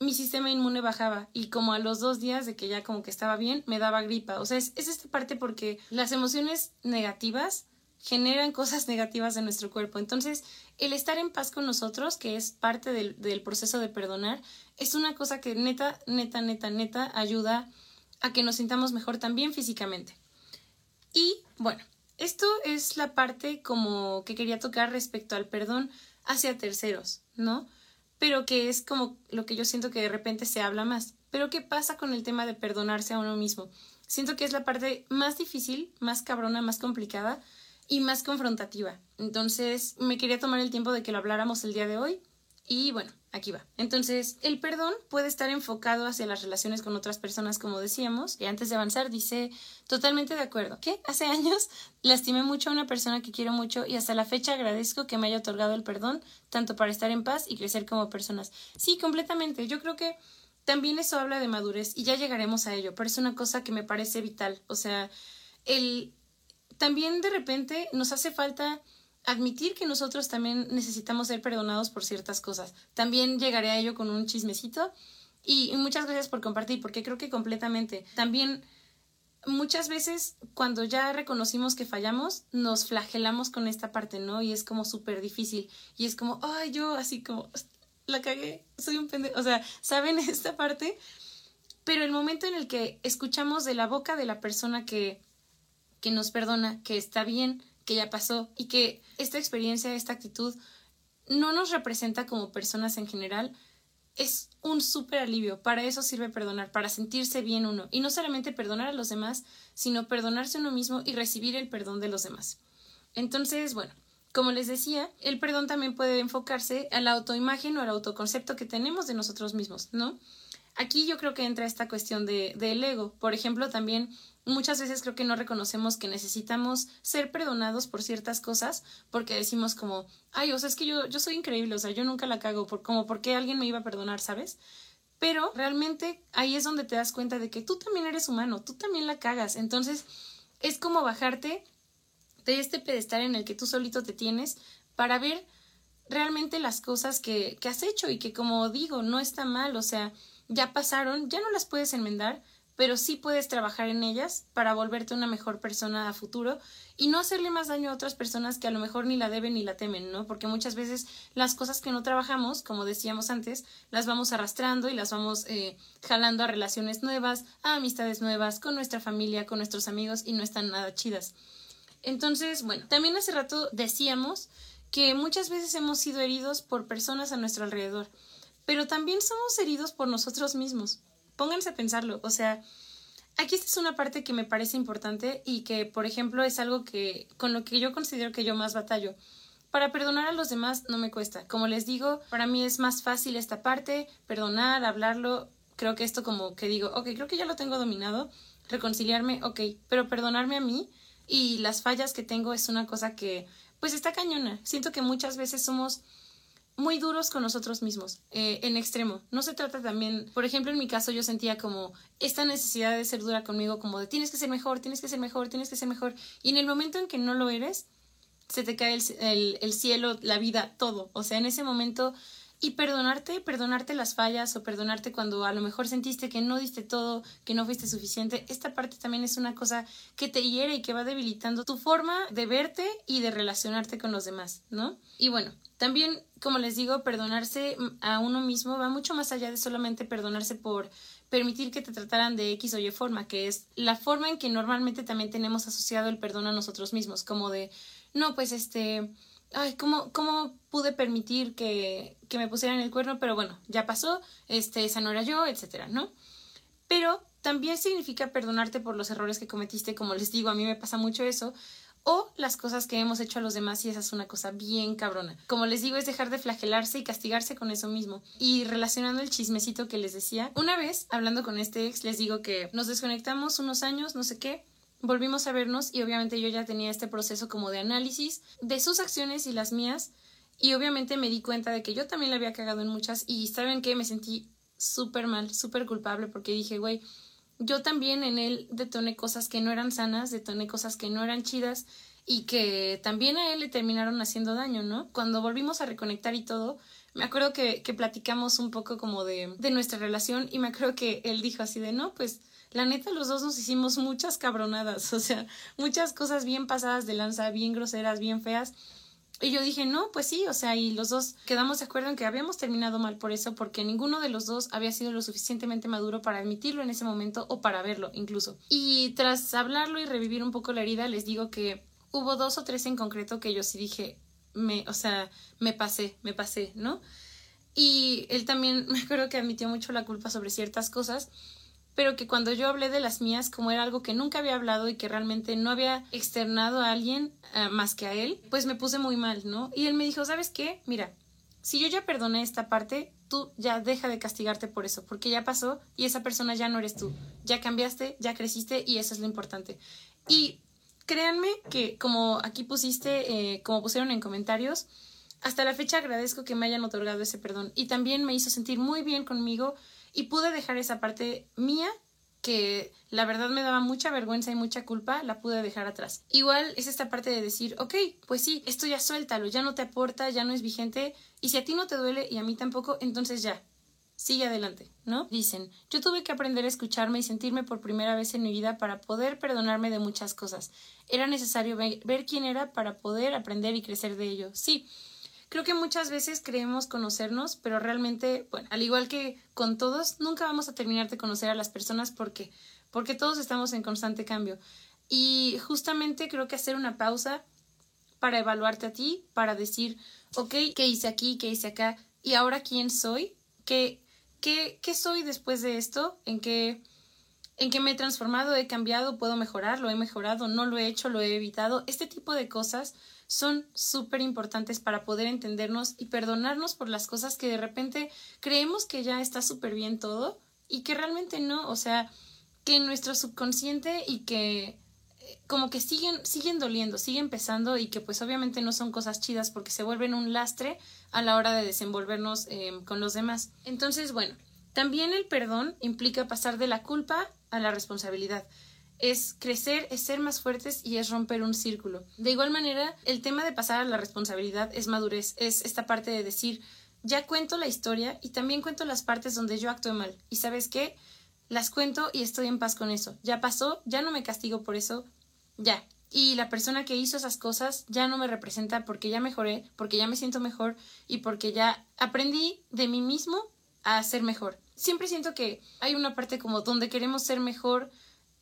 mi sistema inmune bajaba y como a los dos días de que ya como que estaba bien, me daba gripa. O sea, es, esta parte porque las emociones negativas generan cosas negativas en nuestro cuerpo. Entonces, el estar en paz con nosotros, que es parte del, del proceso de perdonar, es una cosa que neta, neta, neta, neta ayuda a que nos sintamos mejor también físicamente. Y bueno, esto es la parte como que quería tocar respecto al perdón hacia terceros, ¿no? Pero que es como lo que yo siento que de repente se habla más. Pero ¿qué pasa con el tema de perdonarse a uno mismo? Siento que es la parte más difícil, más cabrona, más complicada y más confrontativa. Entonces me quería tomar el tiempo de que lo habláramos el día de hoy y bueno, aquí va. Entonces, el perdón puede estar enfocado hacia las relaciones con otras personas, como decíamos. Y antes de avanzar, dice, totalmente de acuerdo. Que hace años lastimé mucho a una persona que quiero mucho y hasta la fecha agradezco que me haya otorgado el perdón, tanto para estar en paz y crecer como personas. Sí, completamente. Yo creo que también eso habla de madurez y ya llegaremos a ello, pero es una cosa que me parece vital. O sea, el también de repente nos hace falta admitir que nosotros también necesitamos ser perdonados por ciertas cosas. También llegaré a ello con un chismecito y muchas gracias por compartir porque creo que completamente. También muchas veces cuando ya reconocimos que fallamos, nos flagelamos con esta parte, ¿no? Y es como súper difícil. Y es como, ay, yo así como, la cagué, soy un pendejo. O sea, ¿saben esta parte? Pero el momento en el que escuchamos de la boca de la persona que, que nos perdona, que está bien, que ya pasó y que esta experiencia, esta actitud no nos representa como personas en general, es un súper alivio. Para eso sirve perdonar, para sentirse bien uno. Y no solamente perdonar a los demás, sino perdonarse uno mismo y recibir el perdón de los demás. Entonces, bueno, como les decía, el perdón también puede enfocarse a la autoimagen o al autoconcepto que tenemos de nosotros mismos, ¿no? Aquí yo creo que entra esta cuestión de, del ego. Por ejemplo, también muchas veces creo que no reconocemos que necesitamos ser perdonados por ciertas cosas porque decimos como, ay, o sea, es que yo, yo soy increíble, o sea, yo nunca la cago, por, como por qué alguien me iba a perdonar, ¿sabes? Pero realmente ahí es donde te das cuenta de que tú también eres humano, tú también la cagas. Entonces es como bajarte de este pedestal en el que tú solito te tienes para ver realmente las cosas que, que has hecho y que como digo, no está mal, o sea, ya pasaron, ya no las puedes enmendar, pero sí puedes trabajar en ellas para volverte una mejor persona a futuro y no hacerle más daño a otras personas que a lo mejor ni la deben ni la temen, ¿no? Porque muchas veces las cosas que no trabajamos, como decíamos antes, las vamos arrastrando y las vamos eh, jalando a relaciones nuevas, a amistades nuevas, con nuestra familia, con nuestros amigos y no están nada chidas. Entonces, bueno, también hace rato decíamos que muchas veces hemos sido heridos por personas a nuestro alrededor, pero también somos heridos por nosotros mismos pónganse a pensarlo. O sea, aquí esta es una parte que me parece importante y que, por ejemplo, es algo que con lo que yo considero que yo más batallo. Para perdonar a los demás no me cuesta. Como les digo, para mí es más fácil esta parte, perdonar, hablarlo. Creo que esto como que digo, ok, creo que ya lo tengo dominado, reconciliarme, ok, pero perdonarme a mí y las fallas que tengo es una cosa que, pues está cañona. Siento que muchas veces somos muy duros con nosotros mismos, eh, en extremo. No se trata también, por ejemplo, en mi caso yo sentía como esta necesidad de ser dura conmigo, como de tienes que ser mejor, tienes que ser mejor, tienes que ser mejor. Y en el momento en que no lo eres, se te cae el, el cielo, la vida, todo. O sea, en ese momento y perdonarte, perdonarte las fallas o perdonarte cuando a lo mejor sentiste que no diste todo, que no fuiste suficiente. Esta parte también es una cosa que te hiere y que va debilitando tu forma de verte y de relacionarte con los demás, ¿no? Y bueno, también, como les digo, perdonarse a uno mismo va mucho más allá de solamente perdonarse por permitir que te trataran de X o Y forma, que es la forma en que normalmente también tenemos asociado el perdón a nosotros mismos, como de, no, pues este, ay, ¿cómo, cómo pude permitir que, que me pusieran el cuerno? Pero bueno, ya pasó, este, esa no era yo, etcétera, ¿no? Pero también significa perdonarte por los errores que cometiste, como les digo, a mí me pasa mucho eso, o las cosas que hemos hecho a los demás y esa es una cosa bien cabrona. Como les digo, es dejar de flagelarse y castigarse con eso mismo. Y relacionando el chismecito que les decía, una vez hablando con este ex, les digo que nos desconectamos unos años, no sé qué, volvimos a vernos y obviamente yo ya tenía este proceso como de análisis de sus acciones y las mías y obviamente me di cuenta de que yo también le había cagado en muchas y saben que me sentí súper mal, súper culpable porque dije, güey, yo también en él detoné cosas que no eran sanas, detoné cosas que no eran chidas y que también a él le terminaron haciendo daño, ¿no? Cuando volvimos a reconectar y todo, me acuerdo que, que platicamos un poco como de, de nuestra relación y me acuerdo que él dijo así de, no, pues la neta los dos nos hicimos muchas cabronadas, o sea, muchas cosas bien pasadas de lanza, bien groseras, bien feas. Y yo dije, no, pues sí, o sea, y los dos quedamos de acuerdo en que habíamos terminado mal por eso, porque ninguno de los dos había sido lo suficientemente maduro para admitirlo en ese momento o para verlo incluso. Y tras hablarlo y revivir un poco la herida, les digo que hubo dos o tres en concreto que yo sí dije, me, o sea, me pasé, me pasé, ¿no? Y él también me acuerdo que admitió mucho la culpa sobre ciertas cosas pero que cuando yo hablé de las mías, como era algo que nunca había hablado y que realmente no había externado a alguien eh, más que a él, pues me puse muy mal, ¿no? Y él me dijo, ¿sabes qué? Mira, si yo ya perdoné esta parte, tú ya deja de castigarte por eso, porque ya pasó y esa persona ya no eres tú, ya cambiaste, ya creciste y eso es lo importante. Y créanme que como aquí pusiste, eh, como pusieron en comentarios, hasta la fecha agradezco que me hayan otorgado ese perdón y también me hizo sentir muy bien conmigo y pude dejar esa parte mía que la verdad me daba mucha vergüenza y mucha culpa, la pude dejar atrás. Igual es esta parte de decir, ok, pues sí, esto ya suéltalo, ya no te aporta, ya no es vigente, y si a ti no te duele y a mí tampoco, entonces ya, sigue adelante, ¿no? Dicen, yo tuve que aprender a escucharme y sentirme por primera vez en mi vida para poder perdonarme de muchas cosas. Era necesario ver, quién era para poder aprender y crecer de ello. Sí, Creo que muchas veces creemos conocernos, pero realmente, bueno, al igual que con todos, nunca vamos a terminar de conocer a las personas porque porque todos estamos en constante cambio. Y justamente creo que hacer una pausa para evaluarte a ti, para decir, ok, ¿qué hice aquí? ¿Qué hice acá? ¿Y ahora quién soy? ¿Qué, qué, qué soy después de esto? ¿En qué, ¿En qué me he transformado? ¿He cambiado? ¿Puedo mejorar? ¿Lo he mejorado? ¿No lo he hecho? ¿Lo he evitado? Este tipo de cosas son súper importantes para poder entendernos y perdonarnos por las cosas que de repente creemos que ya está súper bien todo y que realmente no, o sea, que nuestro subconsciente y que eh, como que siguen, siguen doliendo, siguen pesando y que pues obviamente no son cosas chidas porque se vuelven un lastre a la hora de desenvolvernos em, con los demás. Entonces, bueno, también el perdón implica pasar de la culpa la responsabilidad. es crecer, es ser más fuertes y es romper un círculo. De igual manera, el tema de pasar a la responsabilidad es madurez, es esta parte de decir, ya cuento la historia y también cuento las partes donde yo actué mal. Y sabes qué? Las cuento y estoy en paz con eso. Ya pasó, ya no me castigo por eso, ya. Y la persona que hizo esas cosas ya no me representa porque ya mejoré, porque ya me siento mejor y porque ya aprendí de mí mismo a ser mejor. Siempre siento que hay una parte como donde queremos ser mejor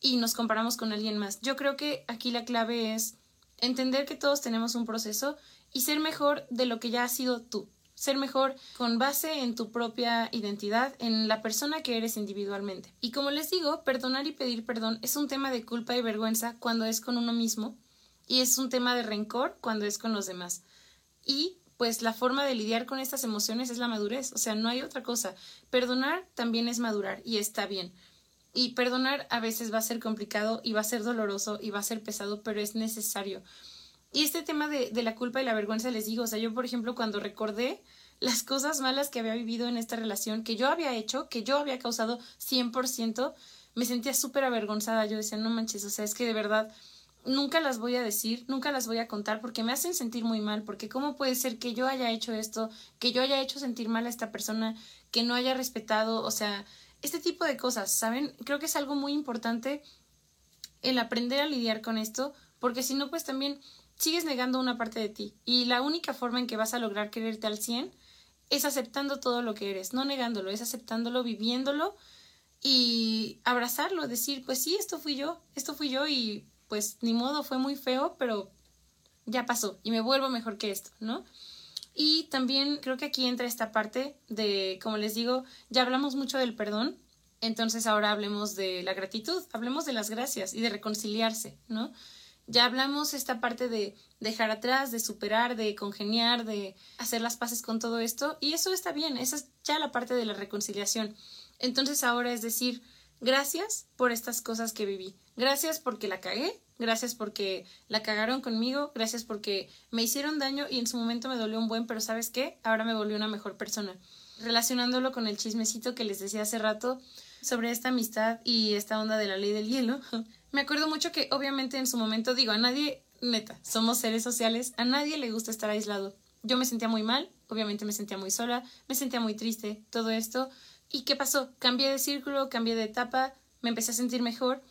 y nos comparamos con alguien más. Yo creo que aquí la clave es entender que todos tenemos un proceso y ser mejor de lo que ya has sido tú. Ser mejor con base en tu propia identidad, en la persona que eres individualmente. Y como les digo, perdonar y pedir perdón es un tema de culpa y vergüenza cuando es con uno mismo y es un tema de rencor cuando es con los demás. Y pues la forma de lidiar con estas emociones es la madurez, o sea, no hay otra cosa. Perdonar también es madurar y está bien. Y perdonar a veces va a ser complicado y va a ser doloroso y va a ser pesado, pero es necesario. Y este tema de, de, la culpa y la vergüenza, les digo, o sea, yo por ejemplo cuando recordé las cosas malas que había vivido en esta relación, que yo había hecho, que yo había causado 100%, me sentía súper avergonzada. Yo decía, no manches, o sea, es que de verdad nunca las voy a decir, nunca las voy a contar porque me hacen sentir muy mal, porque cómo puede ser que yo haya hecho esto, que yo haya hecho sentir mal a esta persona, que no haya respetado, o sea, este tipo de cosas, ¿saben? Creo que es algo muy importante el aprender a lidiar con esto, porque si no, pues también sigues negando una parte de ti. Y la única forma en que vas a lograr quererte al 100 es aceptando todo lo que eres, no negándolo, es aceptándolo, viviéndolo y abrazarlo, decir, pues sí, esto fui yo, esto fui yo y pues ni modo, fue muy feo, pero ya pasó y me vuelvo mejor que esto, ¿no? Y también creo que aquí entra esta parte de, como les digo, ya hablamos mucho del perdón, entonces ahora hablemos de la gratitud, hablemos de las gracias y de reconciliarse, ¿no? Ya hablamos esta parte de dejar atrás, de superar, de congeniar, de hacer las paces con todo esto y eso está bien, esa es ya la parte de la reconciliación. Entonces ahora es decir, gracias por estas cosas que viví, gracias porque la cagué, Gracias porque la cagaron conmigo, gracias porque me hicieron daño y en su momento me dolió un buen, pero ¿sabes qué? Ahora me volvió una mejor persona. Relacionándolo con el chismecito que les decía hace rato sobre esta amistad y esta onda de la ley del hielo, me acuerdo mucho que obviamente en su momento digo, a nadie, neta, somos seres sociales, a nadie le gusta estar aislado. Yo me sentía muy mal, obviamente me sentía muy sola, me sentía muy triste, todo esto. ¿Y qué pasó? Cambié de círculo, cambié de etapa, me empecé a sentir mejor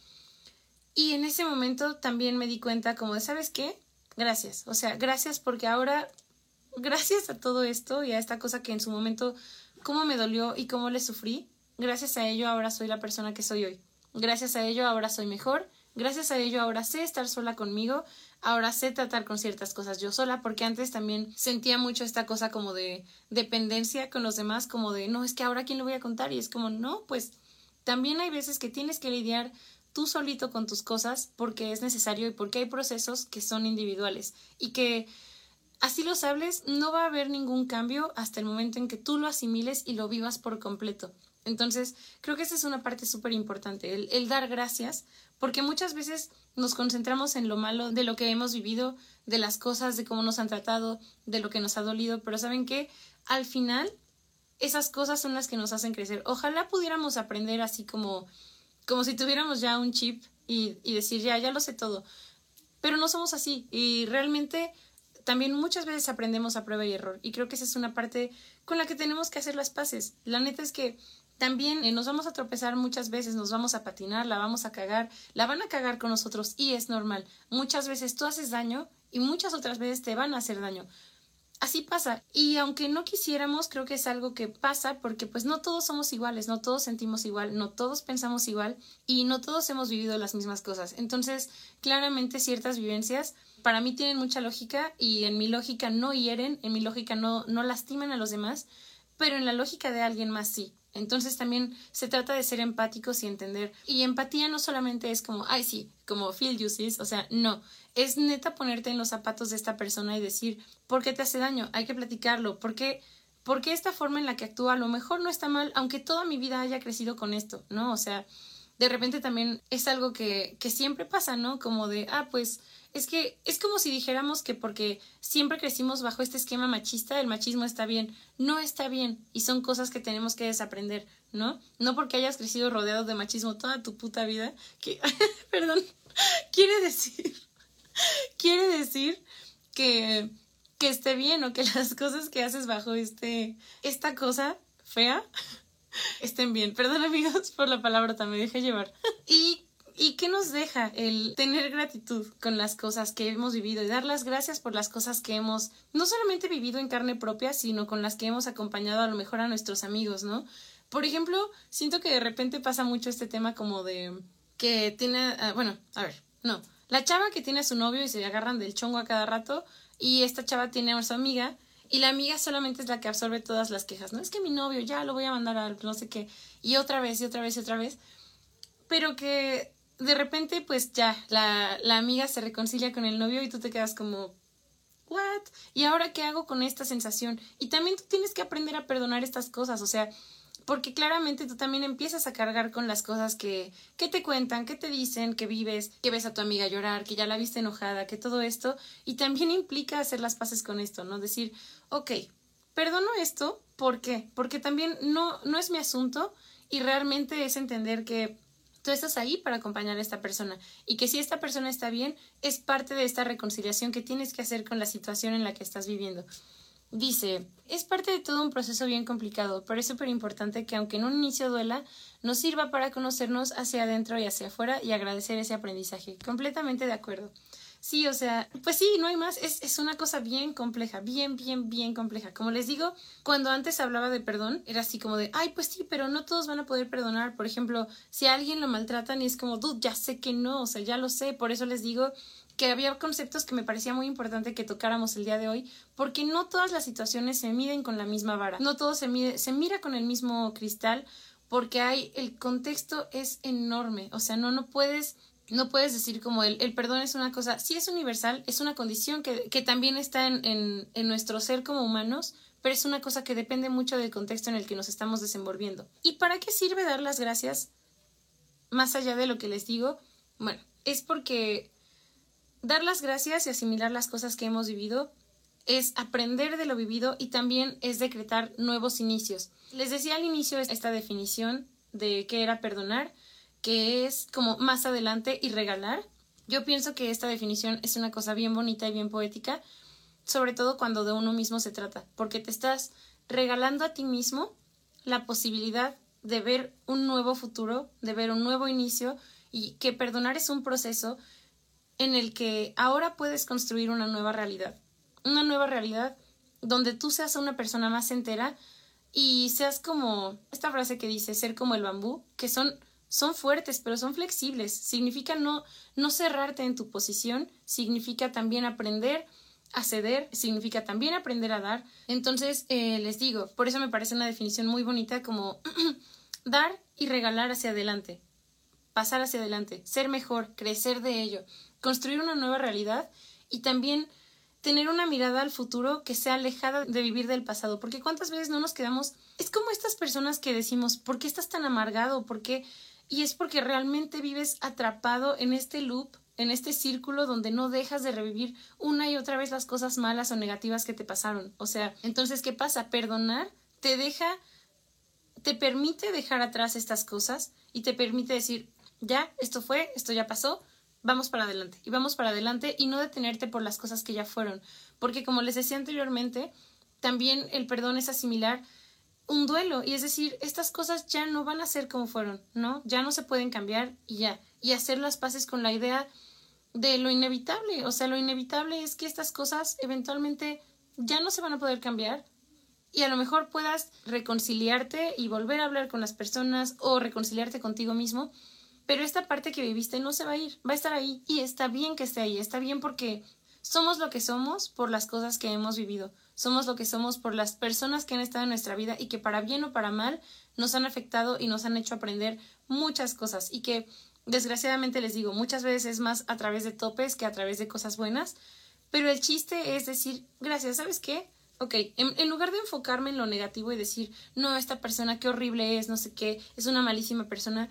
y en ese momento también me di cuenta como de, ¿sabes qué? Gracias. O sea, gracias porque ahora, gracias a todo esto y a esta cosa que en su momento, cómo me dolió y cómo le sufrí, gracias a ello ahora soy la persona que soy hoy. Gracias a ello ahora soy mejor. Gracias a ello ahora sé estar sola conmigo. Ahora sé tratar con ciertas cosas yo sola, porque antes también sentía mucho esta cosa como de dependencia con los demás, como de, no, es que ahora quién le voy a contar. Y es como, no, pues también hay veces que tienes que lidiar tú solito con tus cosas porque es necesario y porque hay procesos que son individuales y que así los hables no va a haber ningún cambio hasta el momento en que tú lo asimiles y lo vivas por completo. Entonces, creo que esa es una parte súper importante, el, el, dar gracias, porque muchas veces nos concentramos en lo malo de lo que hemos vivido, de las cosas, de cómo nos han tratado, de lo que nos ha dolido, pero ¿saben qué? Al final, esas cosas son las que nos hacen crecer. Ojalá pudiéramos aprender así como como si tuviéramos ya un chip y, y decir, ya, ya lo sé todo. Pero no somos así y realmente también muchas veces aprendemos a prueba y error y creo que esa es una parte con la que tenemos que hacer las paces. La neta es que también eh, nos vamos a tropezar muchas veces, nos vamos a patinar, la vamos a cagar, la van a cagar con nosotros y es normal. Muchas veces tú haces daño y muchas otras veces te van a hacer daño así pasa. Y aunque no quisiéramos, creo que es algo que pasa porque pues no todos somos iguales, no todos sentimos igual, no todos pensamos igual y no todos hemos vivido las mismas cosas. Entonces, claramente ciertas vivencias para mí tienen mucha lógica y en mi lógica no hieren, en mi lógica no, no lastiman a los demás, pero en la lógica de alguien más sí. Entonces también se trata de ser empáticos y entender. Y empatía no solamente es como, ay, sí, como feel you o sea, no. Es neta ponerte en los zapatos de esta persona y decir, ¿por qué te hace daño? Hay que platicarlo. ¿Por qué? Porque esta forma en la que actúa a lo mejor no está mal, aunque toda mi vida haya crecido con esto, ¿no? O sea, de repente también es algo que, que siempre pasa, ¿no? Como de, ah, pues es que es como si dijéramos que porque siempre crecimos bajo este esquema machista, el machismo está bien. No está bien y son cosas que tenemos que desaprender, ¿no? No porque hayas crecido rodeado de machismo toda tu puta vida, que, perdón, quiere decir, quiere decir que, que esté bien o que las cosas que haces bajo este, esta cosa fea estén bien. Perdón amigos por la palabra, me deja llevar. Y ¿Y qué nos deja el tener gratitud con las cosas que hemos vivido y dar las gracias por las cosas que hemos no solamente vivido en carne propia, sino con las que hemos acompañado a lo mejor a nuestros amigos, ¿no? Por ejemplo, siento que de repente pasa mucho este tema como de que tiene, ah, bueno, a ver, no, la chava que tiene a su novio y se agarran del chongo a cada rato y esta chava tiene a su amiga y la amiga solamente es la que absorbe todas las quejas, no es que mi novio ya lo voy a mandar a no sé qué y otra vez y otra vez y otra vez, pero que de repente, pues ya, la, la amiga se reconcilia con el novio y tú te quedas como, ¿what? ¿Y ahora qué hago con esta sensación? Y también tú tienes que aprender a perdonar estas cosas, o sea, porque claramente tú también empiezas a cargar con las cosas que, que te cuentan, que te dicen, que vives, que ves a tu amiga llorar, que ya la viste enojada, que todo esto, y también implica hacer las paces con esto, ¿no? Decir, ok, perdono esto, ¿por qué? Porque también no, no es mi asunto y realmente es entender que tú estás ahí para acompañar a esta persona y que si esta persona está bien, es parte de esta reconciliación que tienes que hacer con la situación en la que estás viviendo. Dice, es parte de todo un proceso bien complicado, pero es súper importante que aunque en un inicio duela, nos sirva para conocernos hacia adentro y hacia afuera y agradecer ese aprendizaje. Completamente de acuerdo. Sí, o sea, pues sí, no hay más. Es, es, una cosa bien compleja, bien, bien, bien compleja. Como les digo, cuando antes hablaba de perdón, era así como de, ay, pues sí, pero no todos van a poder perdonar. Por ejemplo, si alguien lo maltratan y es como, dude, ya sé que no, o sea, ya lo sé. Por eso les digo que había conceptos que me parecía muy importante que tocáramos el día de hoy, porque no todas las situaciones se miden con la misma vara. No todo se mide, se mira con el mismo cristal, porque hay, el contexto es enorme. O sea, no, no puedes no puedes decir como el, el, perdón es una cosa, sí es universal, es una condición que, que también está en, en, en, nuestro ser como humanos, pero es una cosa que depende mucho del contexto en el que nos estamos desenvolviendo. ¿Y para qué sirve dar las gracias? Más allá de lo que les digo, bueno, es porque dar las gracias y asimilar las cosas que hemos vivido es aprender de lo vivido y también es decretar nuevos inicios. Les decía al inicio esta definición de qué era perdonar que es como más adelante y regalar. Yo pienso que esta definición es una cosa bien bonita y bien poética, sobre todo cuando de uno mismo se trata, porque te estás regalando a ti mismo la posibilidad de ver un nuevo futuro, de ver un nuevo inicio y que perdonar es un proceso en el que ahora puedes construir una nueva realidad, una nueva realidad donde tú seas una persona más entera y seas como esta frase que dice ser como el bambú, que son son fuertes, pero son flexibles. Significa no, no cerrarte en tu posición, significa también aprender a ceder, significa también aprender a dar. Entonces, eh, les digo, por eso me parece una definición muy bonita como dar y regalar hacia adelante, pasar hacia adelante, ser mejor, crecer de ello, construir una nueva realidad y también tener una mirada al futuro que sea alejada de vivir del pasado, porque cuántas veces no nos quedamos, es como estas personas que decimos, ¿por qué estás tan amargado? ¿Por qué y es porque realmente vives atrapado en este loop, en este círculo donde no dejas de revivir una y otra vez las cosas malas o negativas que te pasaron. O sea, entonces, ¿qué pasa? Perdonar te deja, te permite dejar atrás estas cosas y te permite decir, ya, esto fue, esto ya pasó, vamos para adelante y vamos para adelante y no detenerte por las cosas que ya fueron. Porque como les decía anteriormente, también el perdón es asimilar un duelo y es decir, estas cosas ya no van a ser como fueron, ¿no? Ya no se pueden cambiar y ya. Y hacer las paces con la idea de lo inevitable. O sea, lo inevitable es que estas cosas eventualmente ya no se van a poder cambiar y a lo mejor puedas reconciliarte y volver a hablar con las personas o reconciliarte contigo mismo, pero esta parte que viviste no se va a ir, va a estar ahí y está bien que esté ahí, está bien porque somos lo que somos por las cosas que hemos vivido somos lo que somos por las personas que han estado en nuestra vida y que para bien o para mal nos han afectado y nos han hecho aprender muchas cosas y que desgraciadamente les digo, muchas veces es más a través de topes que a través de cosas buenas, pero el chiste es decir, gracias, ¿sabes qué? Ok, en, en, lugar de enfocarme en lo negativo y decir, no, esta persona qué horrible es, no sé qué, es una malísima persona,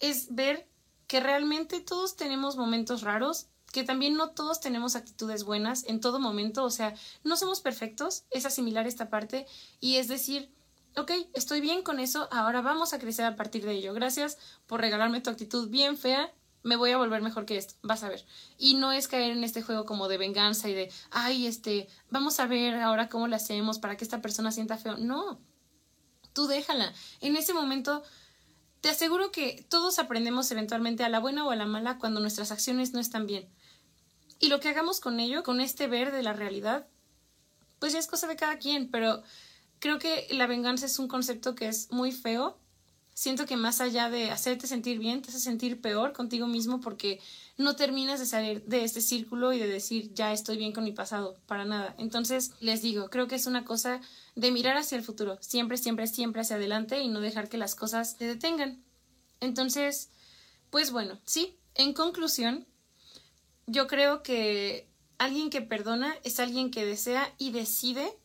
es ver que realmente todos tenemos momentos raros que también no todos tenemos actitudes buenas en todo momento, o sea, no somos perfectos, es asimilar esta parte y es decir, ok, estoy bien con eso, ahora vamos a crecer a partir de ello. Gracias por regalarme tu actitud bien fea, me voy a volver mejor que esto, vas a ver. Y no es caer en este juego como de venganza y de, ay, este, vamos a ver ahora cómo lo hacemos para que esta persona sienta feo. No, tú déjala. En ese momento, te aseguro que todos aprendemos eventualmente a la buena o a la mala cuando nuestras acciones no están bien. Y lo que hagamos con ello, con este ver de la realidad, pues ya es cosa de cada quien, pero creo que la venganza es un concepto que es muy feo. Siento que más allá de hacerte sentir bien, te hace sentir peor contigo mismo porque no terminas de salir de este círculo y de decir ya estoy bien con mi pasado, para nada. Entonces, les digo, creo que es una cosa de mirar hacia el futuro, siempre, siempre, siempre hacia adelante y no dejar que las cosas te detengan. Entonces, pues bueno, sí, en conclusión, yo creo que alguien que perdona es alguien que desea y decide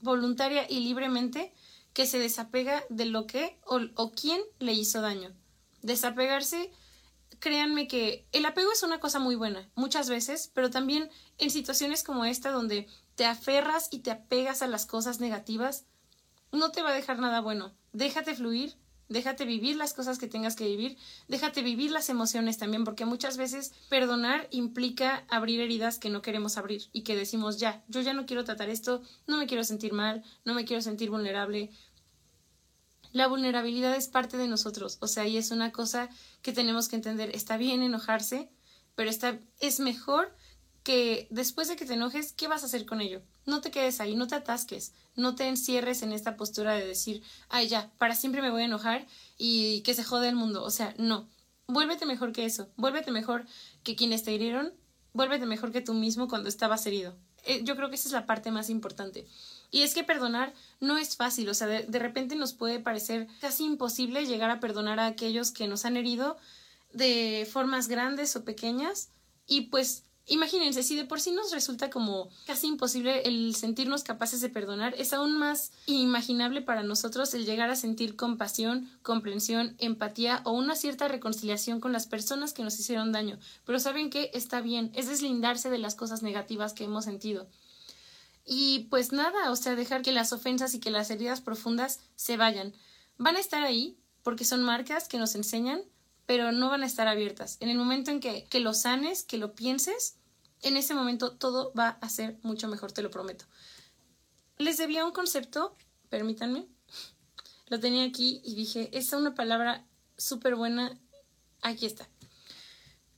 voluntaria y libremente que se desapega de lo que o, quién le hizo daño. Desapegarse, créanme que el apego es una cosa muy buena, muchas veces, pero también en situaciones como esta donde te aferras y te apegas a las cosas negativas, no te va a dejar nada bueno. Déjate fluir, déjate vivir las cosas que tengas que vivir, déjate vivir las emociones también, porque muchas veces perdonar implica abrir heridas que no queremos abrir y que decimos ya, yo ya no quiero tratar esto, no me quiero sentir mal, no me quiero sentir vulnerable. La vulnerabilidad es parte de nosotros, o sea, y es una cosa que tenemos que entender. Está bien enojarse, pero está, es mejor que después de que te enojes, ¿qué vas a hacer con ello? No te quedes ahí, no te atasques, no te encierres en esta postura de decir, ay ya, para siempre me voy a enojar y que se jode el mundo. O sea, no. Vuélvete mejor que eso, vuélvete mejor que quienes te hirieron, vuélvete mejor que tú mismo cuando estabas herido. Eh, yo creo que esa es la parte más importante. Y es que perdonar no es fácil, o sea, de, de repente nos puede parecer casi imposible llegar a perdonar a aquellos que nos han herido de formas grandes o pequeñas y pues Imagínense, si de por sí nos resulta como casi imposible el sentirnos capaces de perdonar, es aún más inimaginable para nosotros el llegar a sentir compasión, comprensión, empatía o una cierta reconciliación con las personas que nos hicieron daño. Pero saben que está bien, es deslindarse de las cosas negativas que hemos sentido. Y pues nada, o sea, dejar que las ofensas y que las heridas profundas se vayan. Van a estar ahí porque son marcas que nos enseñan, pero no van a estar abiertas. En el momento en que, que lo sanes, que lo pienses, en ese momento todo va a ser mucho mejor, te lo prometo. Les debía un concepto, permítanme. Lo tenía aquí y dije, es una palabra súper buena. Aquí está.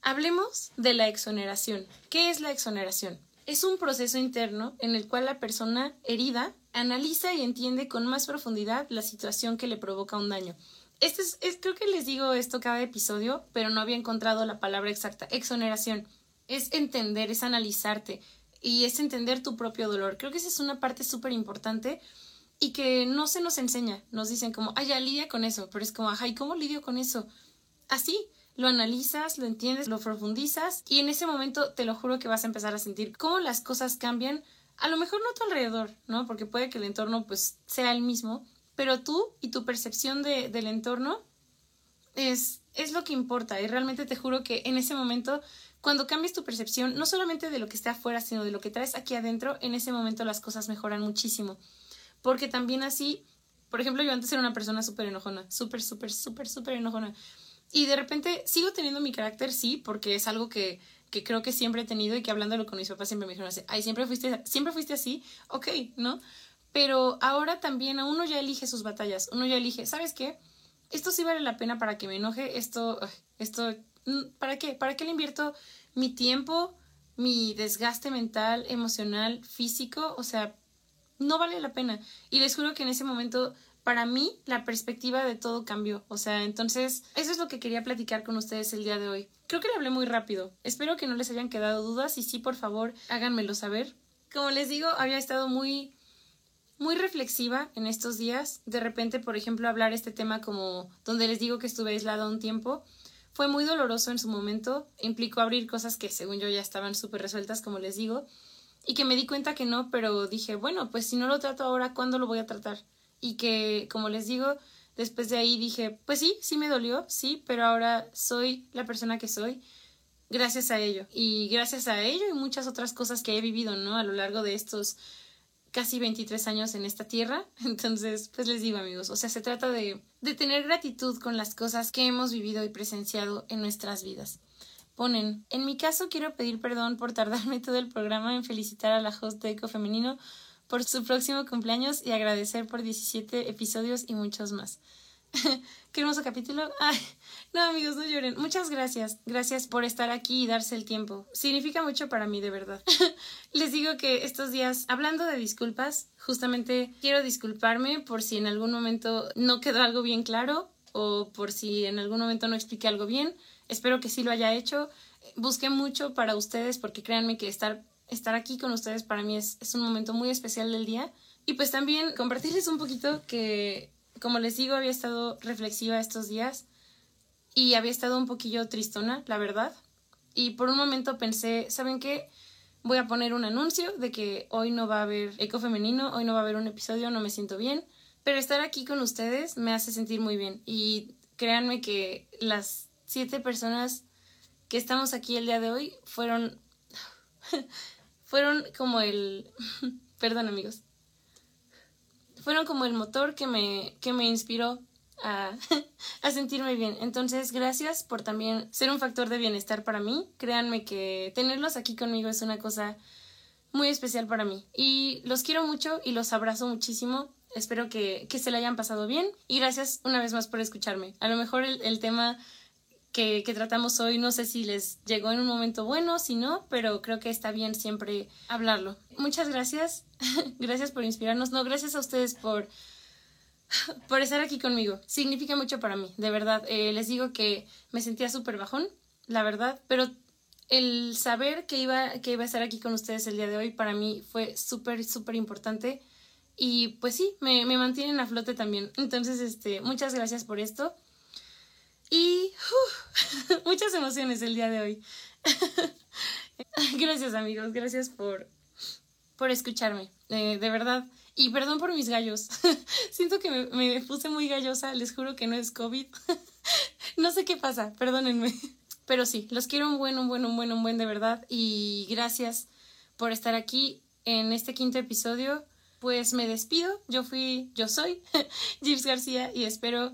Hablemos de la exoneración. ¿Qué es la exoneración? Es un proceso interno en el cual la persona herida analiza y entiende con más profundidad la situación que le provoca un daño. Este es, creo que les digo esto cada episodio, pero no había encontrado la palabra exacta. Exoneración es entender, es analizarte y es entender tu propio dolor. Creo que esa es una parte súper importante y que no se nos enseña. Nos dicen como, ay, ya lidia con eso, pero es como, ay, ¿cómo lidio con eso? Así, lo analizas, lo entiendes, lo profundizas y en ese momento te lo juro que vas a empezar a sentir cómo las cosas cambian. A lo mejor no a tu alrededor, ¿no? Porque puede que el entorno pues sea el mismo, pero tú y tu percepción de, del entorno es, es lo que importa y realmente te juro que en ese momento cuando cambias tu percepción, no solamente de lo que está afuera, sino de lo que traes aquí adentro, en ese momento las cosas mejoran muchísimo. Porque también así, por ejemplo, yo antes era una persona súper enojona, súper, súper, súper, súper enojona. Y de repente sigo teniendo mi carácter, sí, porque es algo que, que creo que siempre he tenido y que hablándolo con mis papás siempre me dijeron así, ay, siempre fuiste, siempre fuiste así, ok, ¿no? Pero ahora también a uno ya elige sus batallas, uno ya elige, ¿sabes qué? Esto sí vale la pena para que me enoje, esto, esto ¿para qué? ¿Para qué le invierto mi tiempo, mi desgaste mental, emocional, físico? O sea, no vale la pena. Y les juro que en ese momento, para mí, la perspectiva de todo cambió. O sea, entonces, eso es lo que quería platicar con ustedes el día de hoy. Creo que le hablé muy rápido. Espero que no les hayan quedado dudas y sí, por favor, háganmelo saber. Como les digo, había estado muy muy reflexiva en estos días. De repente, por ejemplo, hablar este tema como donde les digo que estuve aislada un tiempo, fue muy doloroso en su momento, implicó abrir cosas que según yo ya estaban súper resueltas, como les digo, y que me di cuenta que no, pero dije, bueno, pues si no lo trato ahora, ¿cuándo lo voy a tratar? Y que, como les digo, después de ahí dije, pues sí, sí me dolió, sí, pero ahora soy la persona que soy gracias a ello. Y gracias a ello y muchas otras cosas que he vivido, ¿no? A lo largo de estos casi 23 años en esta tierra. Entonces, pues les digo amigos, o sea, se trata de, de tener gratitud con las cosas que hemos vivido y presenciado en nuestras vidas. Ponen, en mi caso quiero pedir perdón por tardarme todo el programa en felicitar a la host de Eco Femenino por su próximo cumpleaños y agradecer por 17 episodios y muchos más. Qué hermoso capítulo. Ay, no, amigos, no lloren. Muchas gracias. Gracias por estar aquí y darse el tiempo. Significa mucho para mí, de verdad. Les digo que estos días, hablando de disculpas, justamente quiero disculparme por si en algún momento no quedó algo bien claro o por si en algún momento no expliqué algo bien. Espero que sí lo haya hecho. Busqué mucho para ustedes porque créanme que estar, estar aquí con ustedes para mí es, es un momento muy especial del día. Y pues también compartirles un poquito que como les digo, había estado reflexiva estos días y había estado un poquillo tristona, la verdad. Y por un momento pensé, ¿saben qué? Voy a poner un anuncio de que hoy no va a haber eco femenino, hoy no va a haber un episodio, no me siento bien. Pero estar aquí con ustedes me hace sentir muy bien. Y créanme que las siete personas que estamos aquí el día de hoy fueron. fueron como el. Perdón, amigos fueron como el motor que me, que me inspiró a, a, sentirme bien. Entonces, gracias por también ser un factor de bienestar para mí. Créanme que tenerlos aquí conmigo es una cosa muy especial para mí. Y los quiero mucho y los abrazo muchísimo. Espero que, que se le hayan pasado bien. Y gracias una vez más por escucharme. A lo mejor el, el tema que, tratamos hoy. No sé si les llegó en un momento bueno, si no, pero creo que está bien siempre hablarlo. Muchas gracias. gracias por inspirarnos. No, gracias a ustedes por, por estar aquí conmigo. Significa mucho para mí, de verdad. Eh, les digo que me sentía súper bajón, la verdad, pero el saber que iba, que iba a estar aquí con ustedes el día de hoy para mí fue súper, súper importante. Y pues sí, me, me mantienen a flote también. Entonces, este, muchas gracias por esto. Y muchas emociones el día de hoy. gracias amigos, gracias por, por escucharme, eh, de verdad. Y perdón por mis gallos. Siento que me, me, puse muy gallosa, les juro que no es COVID. no sé qué pasa, perdónenme. Pero sí, los quiero un buen, un buen, un buen, un buen de verdad. Y gracias por estar aquí en este quinto episodio. Pues me despido. Yo fui, yo soy Gibbs García y espero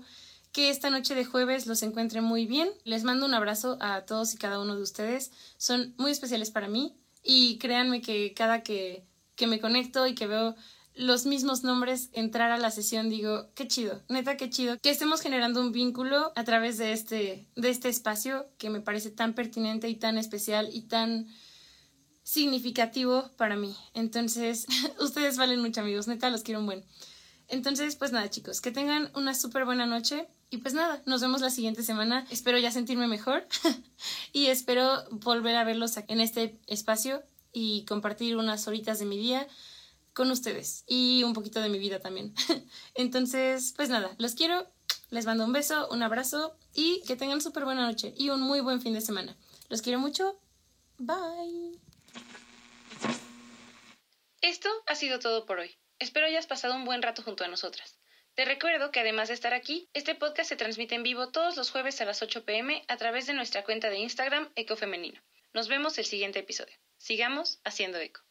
que esta noche de jueves los encuentre muy bien. Les mando un abrazo a todos y cada uno de ustedes. Son muy especiales para mí y créanme que cada que, que me conecto y que veo los mismos nombres entrar a la sesión digo, qué chido, neta qué chido que estemos generando un vínculo a través de este de este espacio que me parece tan pertinente y tan especial y tan significativo para mí. Entonces, ustedes valen mucho, amigos, neta los quiero un buen. Entonces, pues nada, chicos, que tengan una súper buena noche. Y pues nada, nos vemos la siguiente semana. Espero ya sentirme mejor y espero volver a verlos en este espacio y compartir unas horitas de mi día con ustedes y un poquito de mi vida también. Entonces, pues nada, los quiero, les mando un beso, un abrazo y que tengan súper buena noche y un muy buen fin de semana. Los quiero mucho. Bye. Esto ha sido todo por hoy. Espero hayas pasado un buen rato junto a nosotras. Te recuerdo que además de estar aquí, este podcast se transmite en vivo todos los jueves a las 8 pm a través de nuestra cuenta de Instagram Ecofemenino. Nos vemos el siguiente episodio. Sigamos haciendo eco.